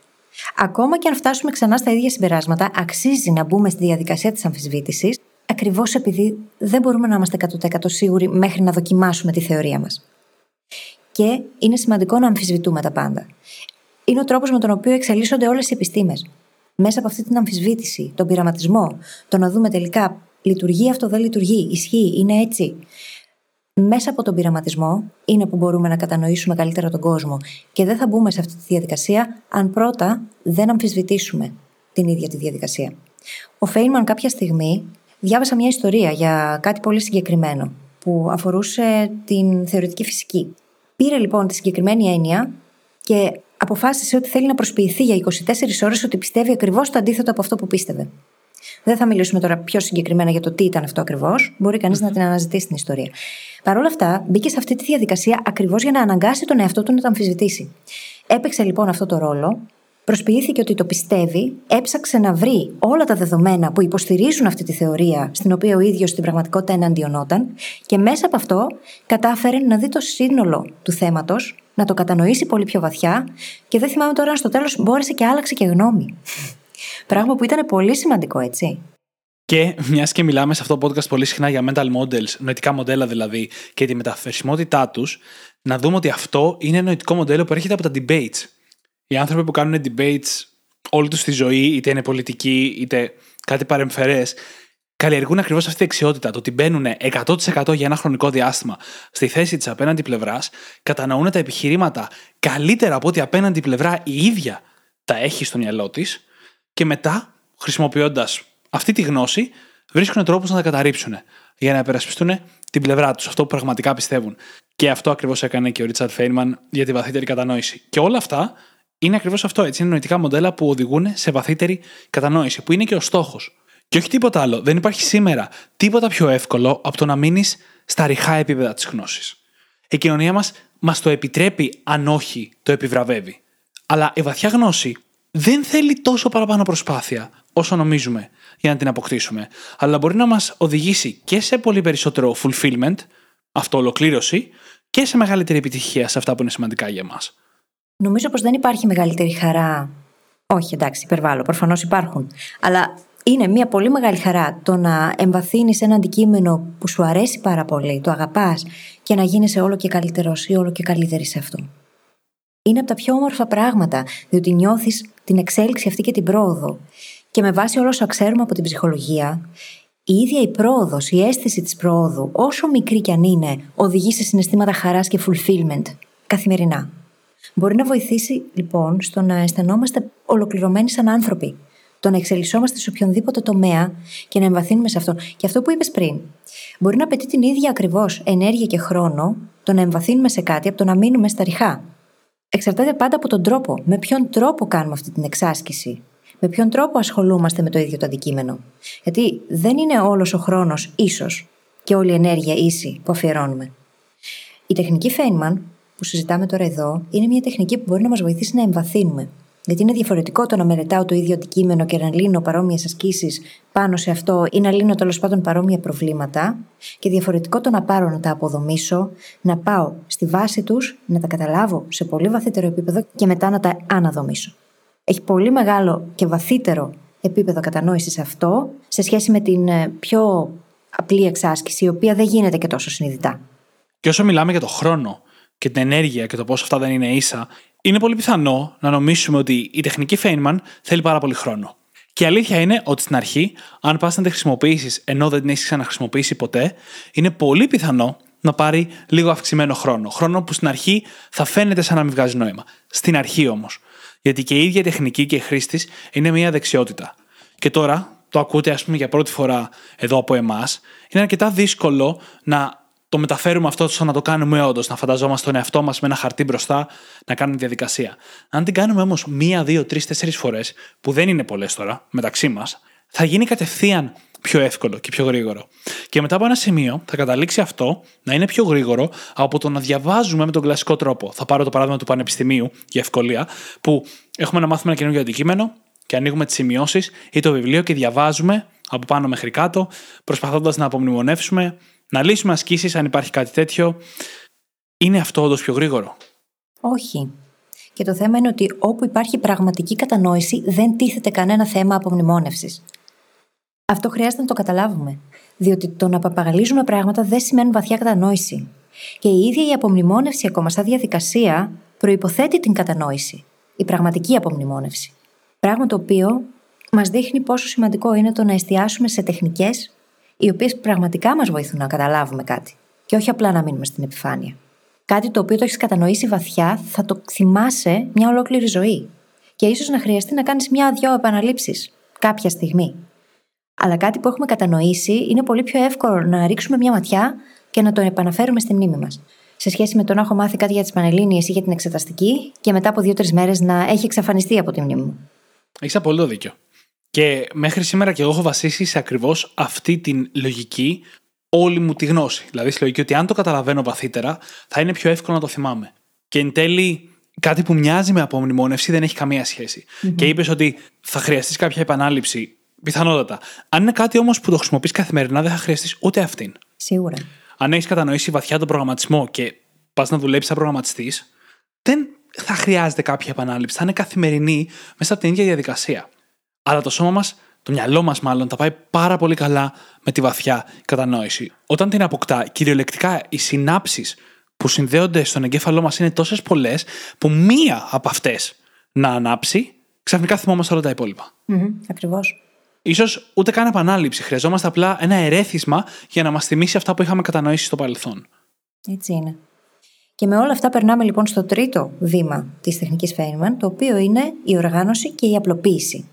Ακόμα και αν φτάσουμε ξανά στα ίδια συμπεράσματα, αξίζει να μπούμε στη διαδικασία της αμφισβήτησης, ακριβώς επειδή δεν μπορούμε να είμαστε 100% σίγουροι μέχρι να δοκιμάσουμε τη θεωρία μας και είναι σημαντικό να αμφισβητούμε τα πάντα. Είναι ο τρόπος με τον οποίο εξελίσσονται όλες οι επιστήμες. Μέσα από αυτή την αμφισβήτηση, τον πειραματισμό, το να δούμε τελικά λειτουργεί αυτό, δεν λειτουργεί, ισχύει, είναι έτσι. Μέσα από τον πειραματισμό είναι που μπορούμε να κατανοήσουμε καλύτερα τον κόσμο και δεν θα μπούμε σε αυτή τη διαδικασία αν πρώτα δεν αμφισβητήσουμε την ίδια τη διαδικασία. Ο Φέινμαν κάποια στιγμή διάβασα μια ιστορία για κάτι πολύ συγκεκριμένο που αφορούσε την θεωρητική φυσική. Πήρε λοιπόν τη συγκεκριμένη έννοια και αποφάσισε ότι θέλει να προσποιηθεί για 24 ώρες ότι πιστεύει ακριβώς το αντίθετο από αυτό που πίστευε. Δεν θα μιλήσουμε τώρα πιο συγκεκριμένα για το τι ήταν αυτό ακριβώς. Μπορεί κανείς να την αναζητήσει την ιστορία. Παρ' όλα αυτά, μπήκε σε αυτή τη διαδικασία ακριβώς για να αναγκάσει τον εαυτό του να το αμφισβητήσει. Έπαιξε λοιπόν αυτό το ρόλο Προσποιήθηκε ότι το πιστεύει, έψαξε να βρει όλα τα δεδομένα που υποστηρίζουν αυτή τη θεωρία, στην οποία ο ίδιος στην πραγματικότητα εναντιονόταν, και μέσα από αυτό κατάφερε να δει το σύνολο του θέματος, να το κατανοήσει πολύ πιο βαθιά, και δεν θυμάμαι τώρα αν στο τέλος μπόρεσε και άλλαξε και γνώμη. Πράγμα που ήταν πολύ σημαντικό, έτσι.
Και μιας και μιλάμε σε αυτό το podcast πολύ συχνά για mental models, νοητικά μοντέλα δηλαδή, και τη μεταφερσιμότητά τους, να δούμε ότι αυτό είναι ένα νοητικό μοντέλο που έρχεται από τα debates οι άνθρωποι που κάνουν debates όλη τους τη ζωή, είτε είναι πολιτική, είτε κάτι παρεμφερές, καλλιεργούν ακριβώς αυτή τη δεξιότητα. Το ότι μπαίνουν 100% για ένα χρονικό διάστημα στη θέση της απέναντι πλευράς, κατανοούν τα επιχειρήματα καλύτερα από ό,τι απέναντι πλευρά η ίδια τα έχει στο μυαλό της και μετά, χρησιμοποιώντας αυτή τη γνώση, βρίσκουν τρόπους να τα καταρρύψουν για να υπερασπιστούν την πλευρά τους, αυτό που πραγματικά πιστεύουν. Και αυτό ακριβώς έκανε και ο Ρίτσαρντ Φέινμαν για τη βαθύτερη κατανόηση. Και όλα αυτά είναι ακριβώς αυτό. Έτσι, είναι νοητικά μοντέλα που οδηγούν σε βαθύτερη κατανόηση, που είναι και ο στόχος. Και όχι τίποτα άλλο. Δεν υπάρχει σήμερα τίποτα πιο εύκολο από το να μείνεις στα ριχά επίπεδα της γνώσης. Η κοινωνία μας μας το επιτρέπει, αν όχι το επιβραβεύει. Αλλά η βαθιά γνώση δεν θέλει τόσο παραπάνω προσπάθεια όσο νομίζουμε για να την αποκτήσουμε. Αλλά μπορεί να μας οδηγήσει και σε πολύ περισσότερο fulfillment, αυτοολοκλήρωση, και σε μεγαλύτερη επιτυχία σε αυτά που είναι σημαντικά για μας.
Νομίζω πως δεν υπάρχει μεγαλύτερη χαρά. Όχι, εντάξει, υπερβάλλω. Προφανώς υπάρχουν. Αλλά είναι μια πολύ μεγάλη χαρά το να εμβαθύνεις ένα αντικείμενο που σου αρέσει πάρα πολύ, το αγαπάς και να γίνεσαι όλο και καλύτερος ή όλο και καλύτερη σε αυτό. Είναι από τα πιο όμορφα πράγματα, διότι νιώθεις την εξέλιξη αυτή και την πρόοδο. Και με βάση όλα όσα ξέρουμε από την ψυχολογία, η ίδια η πρόοδος, η αίσθηση της πρόοδου, όσο μικρή κι αν είναι, οδηγεί σε συναισθήματα χαράς και fulfillment καθημερινά. Μπορεί να βοηθήσει λοιπόν στο να αισθανόμαστε ολοκληρωμένοι σαν άνθρωποι, το να εξελισσόμαστε σε οποιονδήποτε τομέα και να εμβαθύνουμε σε αυτό. Και αυτό που είπες πριν, μπορεί να απαιτεί την ίδια ακριβώς ενέργεια και χρόνο το να εμβαθύνουμε σε κάτι από το να μείνουμε στα ριχά. Εξαρτάται πάντα από τον τρόπο. Με ποιον τρόπο κάνουμε αυτή την εξάσκηση; Με ποιον τρόπο ασχολούμαστε με το ίδιο το αντικείμενο; Γιατί δεν είναι όλος ο χρόνος ίσω και όλη η ενέργεια ίση που αφιερώνουμε. Η τεχνική Feynman που συζητάμε τώρα εδώ είναι μια τεχνική που μπορεί να μας βοηθήσει να εμβαθύνουμε. Γιατί είναι διαφορετικό το να μελετάω το ίδιο αντικείμενο και να λύνω παρόμοιες ασκήσεις πάνω σε αυτό ή να λύνω τέλος πάντων παρόμοια προβλήματα, και διαφορετικό το να πάρω να τα αποδομήσω, να πάω στη βάση τους, να τα καταλάβω σε πολύ βαθύτερο επίπεδο και μετά να τα αναδομήσω. Έχει πολύ μεγάλο και βαθύτερο επίπεδο κατανόησης αυτό σε σχέση με την ε, πιο απλή εξάσκηση, η οποία δεν γίνεται και τόσο συνειδητά.
Και όσο μιλάμε για το χρόνο και την ενέργεια και το πώς αυτά δεν είναι ίσα, είναι πολύ πιθανό να νομίσουμε ότι η τεχνική Feynman θέλει πάρα πολύ χρόνο. Και η αλήθεια είναι ότι στην αρχή, αν πας να τη χρησιμοποιήσεις ενώ δεν την έχεις ξαναχρησιμοποιήσει ποτέ, είναι πολύ πιθανό να πάρει λίγο αυξημένο χρόνο. Χρόνο που στην αρχή θα φαίνεται σαν να μην βγάζει νόημα. Στην αρχή όμως. Γιατί και η ίδια τεχνική και η χρήση είναι μια δεξιότητα. Και τώρα, το ακούτε ας πούμε για πρώτη φορά εδώ από εμάς, είναι αρκετά δύσκολο να το μεταφέρουμε αυτό στο να το κάνουμε όντως, να φανταζόμαστε τον εαυτό μας με ένα χαρτί μπροστά να κάνουμε διαδικασία. Αν την κάνουμε όμως μία, δύο, τρεις, τέσσερις φορές, που δεν είναι πολλές τώρα μεταξύ μας, θα γίνει κατευθείαν πιο εύκολο και πιο γρήγορο. Και μετά από ένα σημείο θα καταλήξει αυτό να είναι πιο γρήγορο από το να διαβάζουμε με τον κλασικό τρόπο. Θα πάρω το παράδειγμα του Πανεπιστημίου για ευκολία, που έχουμε να μάθουμε ένα καινούργιο αντικείμενο και ανοίγουμε τις σημειώσεις ή το βιβλίο και διαβάζουμε από πάνω μέχρι κάτω, προσπαθώντας να απομνημονεύσουμε να λύσουμε ασκήσεις αν υπάρχει κάτι τέτοιο. Είναι αυτό όντως πιο γρήγορο.
Όχι. Και το θέμα είναι ότι όπου υπάρχει πραγματική κατανόηση, δεν τίθεται κανένα θέμα απομνημόνευσης. Αυτό χρειάζεται να το καταλάβουμε. Διότι το να παπαγαλίζουμε πράγματα δεν σημαίνει βαθιά κατανόηση. Και η ίδια η απομνημόνευση, ακόμα σαν διαδικασία, προποθέτει την κατανόηση. Η πραγματική απομνημόνευση. Πράγμα το οποίο μας δείχνει πόσο σημαντικό είναι το να εστιάσουμε σε τεχνικές οι οποίες πραγματικά μας βοηθούν να καταλάβουμε κάτι. Και όχι απλά να μείνουμε στην επιφάνεια. Κάτι το οποίο το έχεις κατανοήσει βαθιά θα το θυμάσαι μια ολόκληρη ζωή. Και ίσως να χρειαστεί να κάνεις μια-δυο επαναλήψεις κάποια στιγμή. Αλλά κάτι που έχουμε κατανοήσει είναι πολύ πιο εύκολο να ρίξουμε μια ματιά και να το επαναφέρουμε στη μνήμη μας. Σε σχέση με το να έχω μάθει κάτι για τις Πανελλήνιες ή για την εξεταστική και μετά από δύο-τρεις μέρες να έχει εξαφανιστεί από τη μνήμη μου.
Έχεις απόλυτο δίκιο. Και μέχρι σήμερα και εγώ έχω βασίσει σε ακριβώς αυτή την λογική όλη μου τη γνώση. Δηλαδή, στη λογική ότι αν το καταλαβαίνω βαθύτερα, θα είναι πιο εύκολο να το θυμάμαι. Και εν τέλει, κάτι που μοιάζει με απομνημόνευση δεν έχει καμία Και είπες ότι θα χρειαστείς κάποια επανάληψη. Πιθανότατα. Αν είναι κάτι όμως που το χρησιμοποιείς καθημερινά, δεν θα χρειαστείς ούτε αυτήν.
Σίγουρα.
Αν έχεις κατανοήσει βαθιά τον προγραμματισμό και πας να δουλέψεις σαν προγραμματιστής, δεν θα χρειάζεται κάποια επανάληψη. Θα είναι καθημερινή μέσα από την ίδια διαδικασία. Αλλά το σώμα μας, το μυαλό μας μάλλον, τα πάει πάρα πολύ καλά με τη βαθιά κατανόηση. Όταν την αποκτά, κυριολεκτικά οι συνάψεις που συνδέονται στον εγκέφαλό μας είναι τόσες πολλές, που μία από αυτές να ανάψει, ξαφνικά θυμόμαστε όλα τα υπόλοιπα.
Mm-hmm, Ακριβώς.
σω ούτε καν επανάληψη. Χρειαζόμαστε απλά ένα ερέθισμα για να μας θυμίσει αυτά που είχαμε κατανοήσει στο παρελθόν.
Έτσι είναι. Και με όλα αυτά περνάμε λοιπόν στο τρίτο βήμα της τεχνικής Feynman, το οποίο είναι η οργάνωση και η απλοποίηση.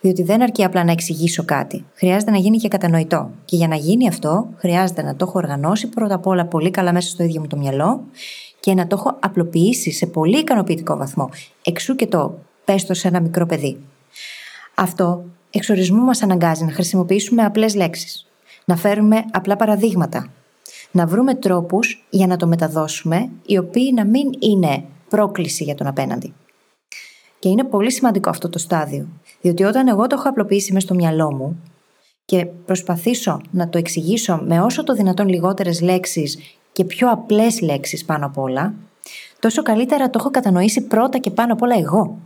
Διότι δεν αρκεί απλά να εξηγήσω κάτι. Χρειάζεται να γίνει και κατανοητό. Και για να γίνει αυτό, χρειάζεται να το έχω οργανώσει πρώτα απ' όλα πολύ καλά μέσα στο ίδιο μου το μυαλό και να το έχω απλοποιήσει σε πολύ ικανοποιητικό βαθμό. Εξού και το πέστο σε ένα μικρό παιδί. Αυτό εξορισμού μας αναγκάζει να χρησιμοποιήσουμε απλές λέξεις. Να φέρουμε απλά παραδείγματα. Να βρούμε τρόπους για να το μεταδώσουμε, οι οποίοι να μην είναι πρόκληση για τον απέναντι. Και είναι πολύ σημαντικό αυτό το στάδιο. Διότι όταν εγώ το έχω απλοποιήσει μέσα στο μυαλό μου και προσπαθήσω να το εξηγήσω με όσο το δυνατόν λιγότερες λέξεις και πιο απλές λέξεις πάνω απ' όλα, τόσο καλύτερα το έχω κατανοήσει πρώτα και πάνω απ' όλα εγώ.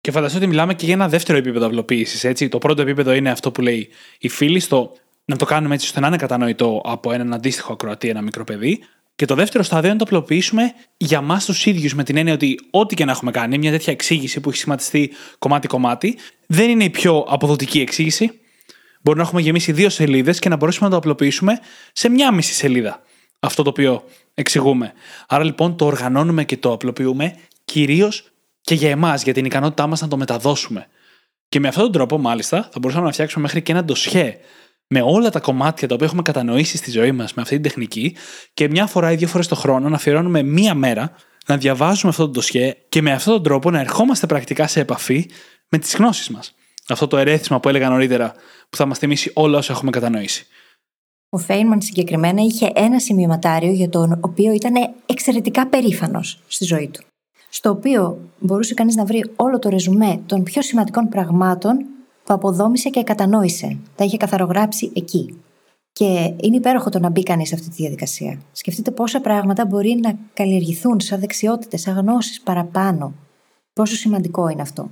Και φανταστείτε ότι μιλάμε και για ένα δεύτερο επίπεδο απλοποίησης. Έτσι. Το πρώτο επίπεδο είναι αυτό που λέει η φίλη, στο να το κάνουμε έτσι ώστε να είναι κατανοητό από έναν αντίστοιχο ακροατή, ένα μικρό παιδί. Και το δεύτερο στάδιο είναι να το απλοποιήσουμε για εμά τους ίδιους, με την έννοια ότι ό,τι και να έχουμε κάνει, μια τέτοια εξήγηση που έχει σχηματιστεί κομμάτι-κομμάτι, δεν είναι η πιο αποδοτική εξήγηση. Μπορεί να έχουμε γεμίσει δύο σελίδες και να μπορέσουμε να το απλοποιήσουμε σε μια μισή σελίδα. Αυτό το οποίο εξηγούμε. Άρα λοιπόν το οργανώνουμε και το απλοποιούμε κυρίως και για εμάς, για την ικανότητά μας να το μεταδώσουμε. Και με αυτόν τον τρόπο, μάλιστα, θα μπορούσαμε να φτιάξουμε μέχρι και ένα ντοσιέ με όλα τα κομμάτια τα οποία έχουμε κατανοήσει στη ζωή μας με αυτή την τεχνική και μια φορά ή δύο φορές το χρόνο να αφιερώνουμε μία μέρα να διαβάζουμε αυτό το ντοσιέ και με αυτόν τον τρόπο να ερχόμαστε πρακτικά σε επαφή με τις γνώσεις μας. Αυτό το ερέθισμα που έλεγα νωρίτερα που θα μας θυμίσει όλα όσα έχουμε κατανοήσει.
Ο Φέινμαν συγκεκριμένα είχε ένα σημειωματάριο για τον οποίο ήταν εξαιρετικά περήφανος στη ζωή του. Στο οποίο μπορούσε κανείς να βρει όλο το ρεζουμέ των πιο σημαντικών πραγμάτων που αποδόμησε και κατανόησε. Τα είχε καθαρογράψει εκεί. Και είναι υπέροχο το να μπει κανείς σε αυτή τη διαδικασία. Σκεφτείτε πόσα πράγματα μπορεί να καλλιεργηθούν σαν δεξιότητες, σαν γνώσεις παραπάνω. Πόσο σημαντικό είναι αυτό.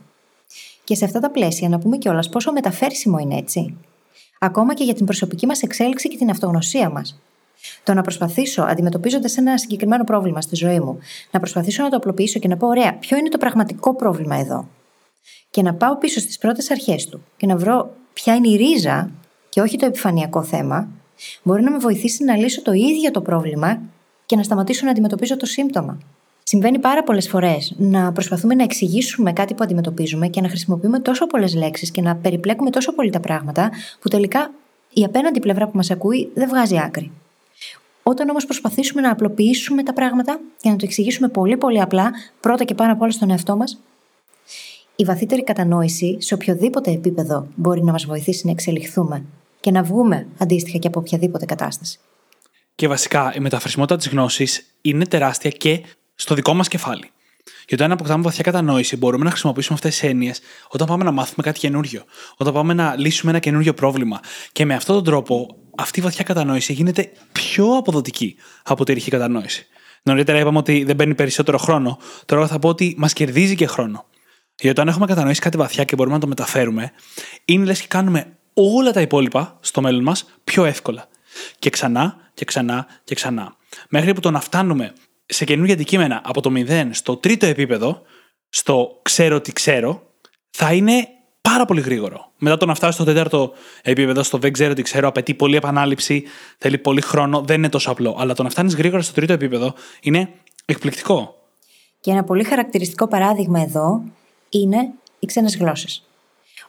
Και σε αυτά τα πλαίσια να πούμε κιόλας πόσο μεταφέρσιμο είναι έτσι. Ακόμα και για την προσωπική μας εξέλιξη και την αυτογνωσία μας. Το να προσπαθήσω, αντιμετωπίζοντας ένα συγκεκριμένο πρόβλημα στη ζωή μου, να προσπαθήσω να το απλοποιήσω και να πω: Ωραία, ποιο είναι το πραγματικό πρόβλημα εδώ; Και να πάω πίσω στις πρώτες αρχές του και να βρω ποια είναι η ρίζα και όχι το επιφανειακό θέμα, μπορεί να με βοηθήσει να λύσω το ίδιο το πρόβλημα και να σταματήσω να αντιμετωπίζω το σύμπτωμα. Συμβαίνει πάρα πολλές φορές να προσπαθούμε να εξηγήσουμε κάτι που αντιμετωπίζουμε και να χρησιμοποιούμε τόσο πολλές λέξεις και να περιπλέκουμε τόσο πολύ τα πράγματα, που τελικά η απέναντι πλευρά που μας ακούει δεν βγάζει άκρη. Όταν όμως προσπαθήσουμε να απλοποιήσουμε τα πράγματα και να το εξηγήσουμε πολύ πολύ απλά, πρώτα και πάνω απ' όλα στον εαυτό μας, η βαθύτερη κατανόηση σε οποιοδήποτε επίπεδο μπορεί να μας βοηθήσει να εξελιχθούμε και να βγούμε αντίστοιχα και από οποιαδήποτε κατάσταση.
Και βασικά η μεταφρασιμότητα της γνώσης είναι τεράστια και στο δικό μας κεφάλι. Γιατί όταν αποκτάμε βαθιά κατανόηση, μπορούμε να χρησιμοποιήσουμε αυτές τις έννοιες όταν πάμε να μάθουμε κάτι καινούριο, όταν πάμε να λύσουμε ένα καινούριο πρόβλημα. Και με αυτόν τον τρόπο, αυτή η βαθιά κατανόηση γίνεται πιο αποδοτική από τη ρηχή κατανόηση. Νωρίτερα είπαμε ότι δεν παίρνει περισσότερο χρόνο, τώρα θα πω ότι μας κερδίζει και χρόνο. Γιατί όταν έχουμε κατανοήσει κάτι βαθιά και μπορούμε να το μεταφέρουμε, είναι λες και κάνουμε όλα τα υπόλοιπα στο μέλλον μας πιο εύκολα. Και ξανά και ξανά και ξανά. Μέχρι που το να φτάνουμε σε καινούργια αντικείμενα από το 0 στο τρίτο επίπεδο, στο ξέρω τι ξέρω, θα είναι πάρα πολύ γρήγορο. Μετά το να φτάσει στο τέταρτο επίπεδο, στο δεν ξέρω τι ξέρω, απαιτεί πολλή επανάληψη, θέλει πολύ χρόνο, δεν είναι τόσο απλό. Αλλά το να φτάνεις γρήγορα στο τρίτο επίπεδο είναι εκπληκτικό.
Και ένα πολύ χαρακτηριστικό παράδειγμα εδώ είναι οι ξένες γλώσσες.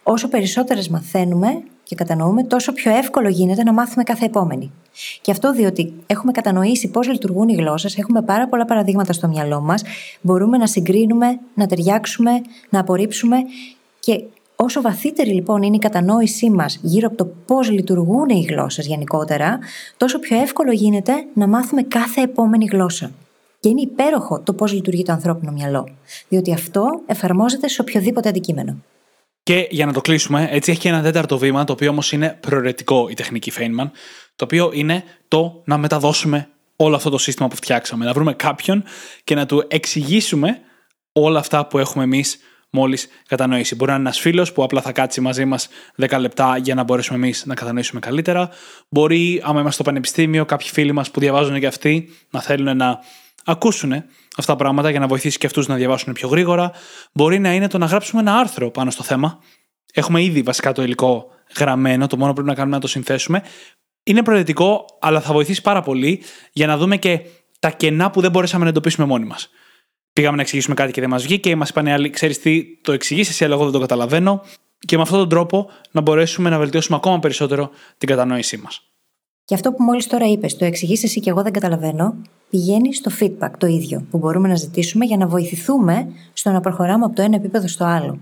Όσο περισσότερες μαθαίνουμε και κατανοούμε, τόσο πιο εύκολο γίνεται να μάθουμε κάθε επόμενη. Και αυτό διότι έχουμε κατανοήσει πώς λειτουργούν οι γλώσσες, έχουμε πάρα πολλά παραδείγματα στο μυαλό μας, μπορούμε να συγκρίνουμε, να ταιριάξουμε, να απορρίψουμε και όσο βαθύτερη λοιπόν είναι η κατανόησή μας γύρω από το πώς λειτουργούν οι γλώσσες γενικότερα, τόσο πιο εύκολο γίνεται να μάθουμε κάθε επόμενη γλώσσα. Και είναι υπέροχο το πώς λειτουργεί το ανθρώπινο μυαλό. Διότι αυτό εφαρμόζεται σε οποιοδήποτε αντικείμενο.
Και για να το κλείσουμε, έτσι έχει και ένα τέταρτο βήμα, το οποίο όμως είναι προαιρετικό η τεχνική Feynman, το οποίο είναι το να μεταδώσουμε όλο αυτό το σύστημα που φτιάξαμε. Να βρούμε κάποιον και να του εξηγήσουμε όλα αυτά που έχουμε εμείς μόλις κατανοήσει. Μπορεί να είναι ένας φίλος που απλά θα κάτσει μαζί μας 10 λεπτά για να μπορέσουμε εμείς να κατανοήσουμε καλύτερα. Μπορεί, άμα είμαστε στο πανεπιστήμιο, κάποιοι φίλοι μας που διαβάζουν και αυτοί να θέλουν να ακούσουν αυτά τα πράγματα για να βοηθήσει και αυτούς να διαβάσουν πιο γρήγορα. Μπορεί να είναι το να γράψουμε ένα άρθρο πάνω στο θέμα. Έχουμε ήδη βασικά το υλικό γραμμένο, το μόνο που πρέπει να κάνουμε να το συνθέσουμε. Είναι προαιρετικό, αλλά θα βοηθήσει πάρα πολύ για να δούμε και τα κενά που δεν μπορέσαμε να εντοπίσουμε μόνοι μας. Πήγαμε να εξηγήσουμε κάτι και δεν μας βγήκε και μας είπαν οι άλλοι, ξέρεις τι, το εξηγήσει εσύ, αλλά εγώ δεν το καταλαβαίνω. Και με αυτόν τον τρόπο να μπορέσουμε να βελτιώσουμε ακόμα περισσότερο την κατανόησή μας.
Και αυτό που μόλις τώρα είπες, το εξηγήσει εσύ και εγώ δεν καταλαβαίνω, πηγαίνει στο feedback το ίδιο που μπορούμε να ζητήσουμε για να βοηθηθούμε στο να προχωράμε από το ένα επίπεδο στο άλλο.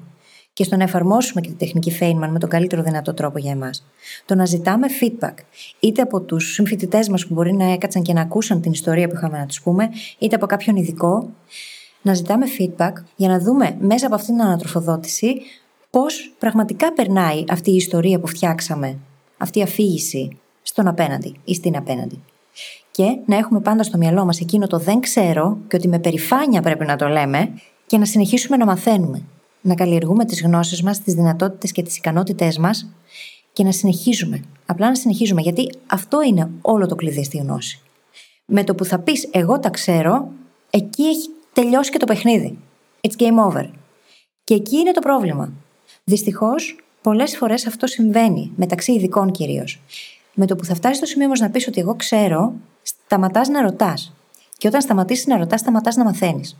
Και στο να εφαρμόσουμε και τη τεχνική Feynman με τον καλύτερο δυνατό τρόπο για εμάς. Το να ζητάμε feedback, είτε από τους συμφοιτητές μας που μπορεί να έκατσαν και να ακούσαν την ιστορία που είχαμε να τους πούμε, είτε από κάποιον ειδικό. Να ζητάμε feedback για να δούμε μέσα από αυτήν την ανατροφοδότηση πώς πραγματικά περνάει αυτή η ιστορία που φτιάξαμε, αυτή η αφήγηση στον απέναντι ή στην απέναντι. Και να έχουμε πάντα στο μυαλό μας εκείνο το δεν ξέρω και ότι με περηφάνεια πρέπει να το λέμε και να συνεχίσουμε να μαθαίνουμε. Να καλλιεργούμε τις γνώσεις μας, τις δυνατότητες και τις ικανότητές μας και να συνεχίζουμε. Απλά να συνεχίζουμε, γιατί αυτό είναι όλο το κλειδί στη γνώση. Με το που θα πεις Εγώ τα ξέρω, εκεί έχει τελειώσει και το παιχνίδι. It's game over. Και εκεί είναι το πρόβλημα. Δυστυχώς, Πολλές φορές αυτό συμβαίνει, μεταξύ ειδικών κυρίως. Με το που θα φτάσεις στο σημείο όμως να πεις ότι εγώ ξέρω, σταματάς να ρωτάς. Και όταν σταματήσεις να ρωτάς, σταματάς να μαθαίνεις.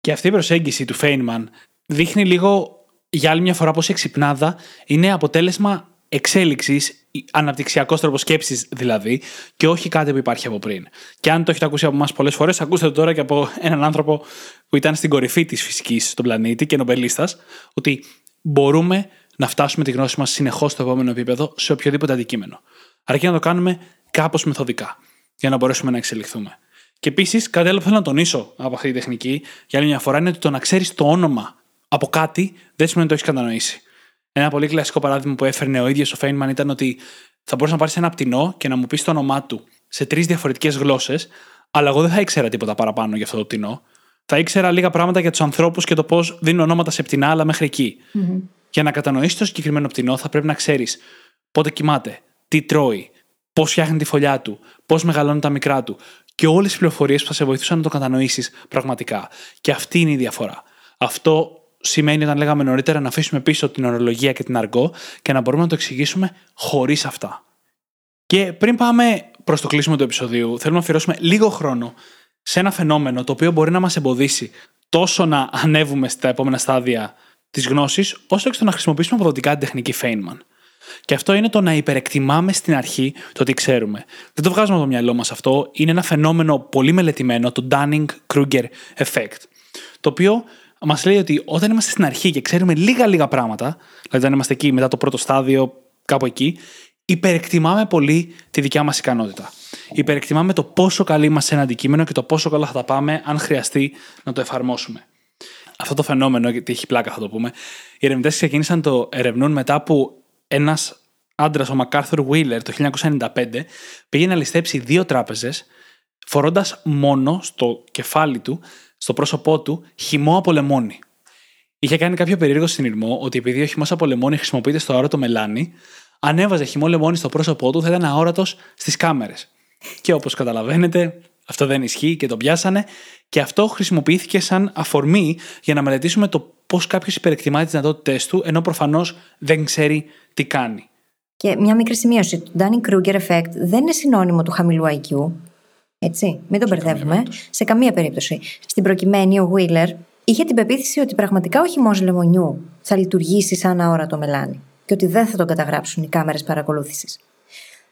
Και αυτή η προσέγγιση του Φέινμαν δείχνει λίγο για άλλη μια φορά πω η εξυπνάδα είναι αποτέλεσμα εξέλιξης, αναπτυξιακός τρόπος σκέψης δηλαδή, και όχι κάτι που υπάρχει από πριν. Και αν το έχετε ακούσει από εμάς πολλές φορές, ακούστε το τώρα και από έναν άνθρωπο που ήταν στην κορυφή της φυσικής στον πλανήτη και νομπελίστας, ότι μπορούμε να φτάσουμε τη γνώση μας συνεχώς στο επόμενο επίπεδο σε οποιοδήποτε αντικείμενο. Αρκεί να το κάνουμε κάπως μεθοδικά, για να μπορέσουμε να εξελιχθούμε. Και επίσης, κάτι άλλο που θέλω να τονίσω από αυτή τη τεχνική, για άλλη μια φορά, είναι ότι το να ξέρεις το όνομα από κάτι δεν σημαίνει ότι το έχεις κατανοήσει. Ένα πολύ κλασικό παράδειγμα που έφερνε ο ίδιος ο Φέινμαν ήταν ότι θα μπορούσες να πάρεις ένα πτηνό και να μου πεις το όνομά του σε τρεις διαφορετικές γλώσσες, αλλά εγώ δεν θα ήξερα τίποτα παραπάνω για αυτό το πτηνό. Θα ήξερα λίγα πράγματα για τους ανθρώπους και το πώς δίνουν ονόματα σε πτηνά, αλλά μέχρι εκεί. Mm-hmm. Για να κατανοήσεις το συγκεκριμένο πτηνό, θα πρέπει να ξέρεις πότε κοιμάται, τι τρώει, πώς φτιάχνει τη φωλιά του, πώς μεγαλώνει τα μικρά του και όλες τις πληροφορίες που θα σε βοηθούσαν να το κατανοήσεις πραγματικά. Και αυτή είναι η διαφορά. Αυτό σημαίνει όταν λέγαμε νωρίτερα να αφήσουμε πίσω την ορολογία και την αργό και να μπορούμε να το εξηγήσουμε χωρίς αυτά. Και πριν πάμε προς το κλείσιμο του επεισοδίου, θέλουμε να αφιερώσουμε λίγο χρόνο σε ένα φαινόμενο το οποίο μπορεί να μας εμποδίσει τόσο να ανέβουμε στα επόμενα στάδια της γνώσης, όσο και στο να χρησιμοποιήσουμε αποδοτικά την τεχνική Feynman. Και αυτό είναι το να υπερεκτιμάμε στην αρχή το τι ξέρουμε. Δεν το βγάζουμε από το μυαλό μας αυτό. Είναι ένα φαινόμενο πολύ μελετημένο, το Dunning-Kruger effect. Το οποίο μας λέει ότι όταν είμαστε στην αρχή και ξέρουμε λίγα-λίγα πράγματα, δηλαδή όταν είμαστε εκεί μετά το πρώτο στάδιο, κάπου εκεί, υπερεκτιμάμε πολύ τη δικιά μας ικανότητα. Υπερεκτιμάμε το πόσο καλή είμαστε σε ένα αντικείμενο και το πόσο καλά θα τα πάμε αν χρειαστεί να το εφαρμόσουμε. Αυτό το φαινόμενο, γιατί έχει πλάκα θα το πούμε, οι ερευνητές ξεκίνησαν το ερευνούν μετά που ένας άντρας, ο Μακάρθουρ Βίλερ, το 1995, πήγε να ληστέψει δύο τράπεζες, φορώντας μόνο στο κεφάλι του στο πρόσωπό του χυμό από λεμόνι. Είχε κάνει κάποιο περίεργο συνειρμό ότι επειδή ο χυμός από λεμόνι χρησιμοποιείται στο αόρατο μελάνι, αν έβαζε χυμό λεμόνι στο πρόσωπό του θα ήταν αόρατος στις κάμερες. Και όπως καταλαβαίνετε, αυτό δεν ισχύει και το πιάσανε, και αυτό χρησιμοποιήθηκε σαν αφορμή για να μελετήσουμε το πώς κάποιος υπερεκτιμά τις δυνατότητέ του, ενώ προφανώς δεν ξέρει τι κάνει.
Και μια μικρή σημείωση. Το Dunning-Kruger effect δεν είναι συνώνυμο του χαμηλού IQ. Έτσι, μην τον μπερδεύουμε. Σε καμία περίπτωση. Στην προκειμένη, ο Wheeler είχε την πεποίθηση ότι πραγματικά ο χυμός λεμονιού θα λειτουργήσει σαν αόρατο μελάνι και ότι δεν θα τον καταγράψουν οι κάμερες παρακολούθησης.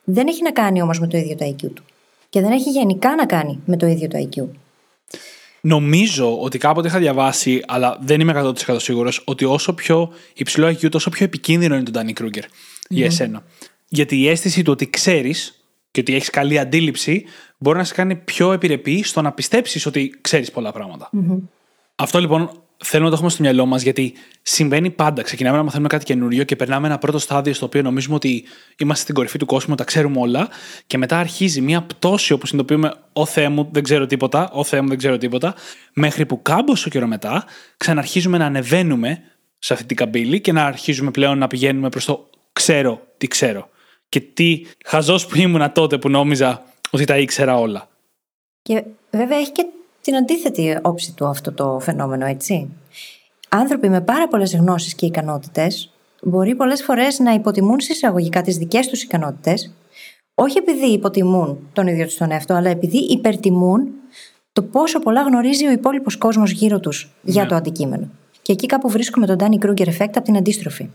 Δεν έχει να κάνει όμως με το ίδιο το IQ του. Και δεν έχει γενικά να κάνει με το ίδιο το IQ.
Νομίζω ότι κάποτε είχα διαβάσει, αλλά δεν είμαι 100% σίγουρος, ότι όσο πιο υψηλό IQ, τόσο πιο επικίνδυνο είναι το Danny Kruger για εσένα. Γιατί η αίσθηση του ότι ξέρεις και ότι έχεις καλή αντίληψη μπορεί να σε κάνει πιο επιρρεπή στο να πιστέψεις ότι ξέρεις πολλά Αυτό λοιπόν θέλουμε να το έχουμε στο μυαλό μας γιατί συμβαίνει πάντα. Ξεκινάμε να μαθαίνουμε κάτι καινούριο και περνάμε ένα πρώτο στάδιο στο οποίο νομίζουμε ότι είμαστε στην κορυφή του κόσμου, τα ξέρουμε όλα. Και μετά αρχίζει μια πτώση όπου συνειδητοποιούμε, Ω Θεέ μου, δεν ξέρω τίποτα, Ω Θεέ μου, δεν ξέρω τίποτα. Μέχρι που κάμποσο καιρό μετά ξαναρχίζουμε να ανεβαίνουμε σε αυτή την καμπύλη και να αρχίζουμε πλέον να πηγαίνουμε προς το ξέρω τι ξέρω. Και τι χαζός που ήμουνα τότε που νόμιζα ότι τα ήξερα όλα.
Και βέβαια έχει και την αντίθετη όψη του αυτό το φαινόμενο, έτσι. Άνθρωποι με πάρα πολλές γνώσεις και ικανότητες μπορεί πολλές φορές να υποτιμούν συσσαγωγικά τις δικές τους ικανότητες, όχι επειδή υποτιμούν τον ίδιο τους τον εαυτό, αλλά επειδή υπερτιμούν το πόσο πολλά γνωρίζει ο υπόλοιπος κόσμος γύρω τους για ναι. το αντικείμενο. Και εκεί κάπου βρίσκουμε τον Danny Kruger effect από την αντίστροφη.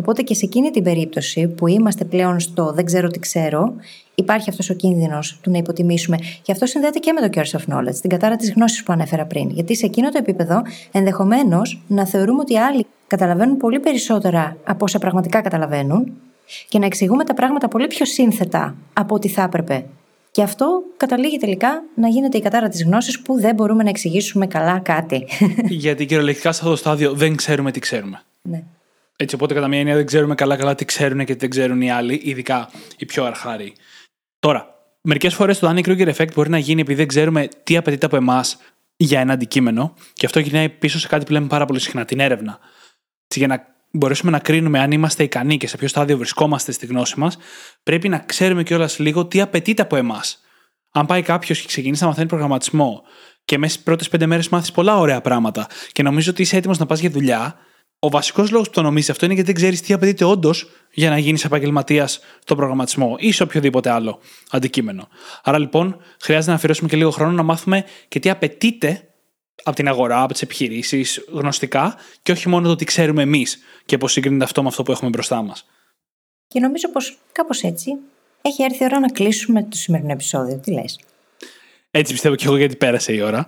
Οπότε και σε εκείνη την περίπτωση που είμαστε πλέον στο δεν ξέρω τι ξέρω, υπάρχει αυτός ο κίνδυνος του να υποτιμήσουμε. Και αυτό συνδέεται και με το curse of knowledge, την κατάρα της γνώσης που ανέφερα πριν. Γιατί σε εκείνο το επίπεδο ενδεχομένως να θεωρούμε ότι άλλοι καταλαβαίνουν πολύ περισσότερα από όσα πραγματικά καταλαβαίνουν και να εξηγούμε τα πράγματα πολύ πιο σύνθετα από ό,τι θα έπρεπε. Και αυτό καταλήγει τελικά να γίνεται η κατάρα της γνώσης που δεν μπορούμε να εξηγήσουμε καλά κάτι.
Γιατί κυριολεκτικά σε αυτό το στάδιο δεν ξέρουμε τι ξέρουμε.
Ναι.
Έτσι, οπότε κατά μία έννοια δεν ξέρουμε καλά-καλά τι ξέρουν και τι δεν ξέρουν οι άλλοι, ειδικά οι πιο αρχάροι. Τώρα, μερικές φορές το Danny Kruger effect μπορεί να γίνει επειδή δεν ξέρουμε τι απαιτείται από εμάς για ένα αντικείμενο, και αυτό γυρνάει πίσω σε κάτι που λέμε πάρα πολύ συχνά, την έρευνα. Έτσι, για να μπορέσουμε να κρίνουμε αν είμαστε ικανοί και σε ποιο στάδιο βρισκόμαστε στη γνώση μας, πρέπει να ξέρουμε κιόλας λίγο τι απαιτείται από εμάς. Αν πάει κάποιος και ξεκινήσει να μαθαίνει προγραμματισμό και μέσα στις πρώτες πέντε μέρες μάθεις πολλά ωραία πράγματα και νομίζω ότι είσαι έτοιμος να πας για δουλειά, Ο βασικός λόγος που το νομίζεις αυτό είναι γιατί δεν ξέρεις τι απαιτείται όντως για να γίνεις επαγγελματίας στον προγραμματισμό ή σε οποιοδήποτε άλλο αντικείμενο. Άρα λοιπόν χρειάζεται να αφιερώσουμε και λίγο χρόνο να μάθουμε και τι απαιτείται από την αγορά, από τις επιχειρήσεις, γνωστικά και όχι μόνο το τι ξέρουμε εμείς και πώς συγκρίνεται αυτό με αυτό που έχουμε μπροστά μας.
Και νομίζω πως κάπως έτσι έχει έρθει η ώρα να κλείσουμε το σημερινό επεισόδιο. Τι λες;
Έτσι πιστεύω και εγώ γιατί πέρασε η ώρα.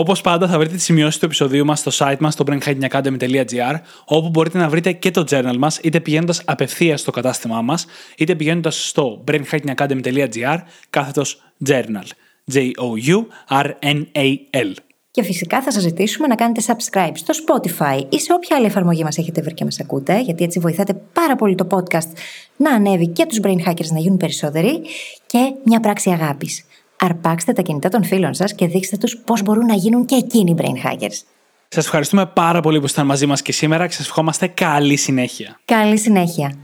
Όπως πάντα, θα βρείτε τις σημειώσεις του επεισοδίου μας στο site μας, στο brainhackingacademy.gr, όπου μπορείτε να βρείτε και το journal μας, είτε πηγαίνοντας απευθείας στο κατάστημά μας, είτε πηγαίνοντας στο brainhackingacademy.gr, κάθετος journal. J-O-U-R-N-A-L.
Και φυσικά θα σας ζητήσουμε να κάνετε subscribe στο Spotify ή σε όποια άλλη εφαρμογή μας έχετε βρει και μας ακούτε, γιατί έτσι βοηθάτε πάρα πολύ το podcast να ανέβει και τους brain hackers να γίνουν περισσότεροι και μια πράξη αγάπης αρπάξτε τα κινητά των φίλων σας και δείξτε τους πώς μπορούν να γίνουν και εκείνοι brain hackers.
Σας ευχαριστούμε πάρα πολύ που ήσασταν μαζί μας και σήμερα και σας ευχόμαστε καλή συνέχεια.
Καλή συνέχεια.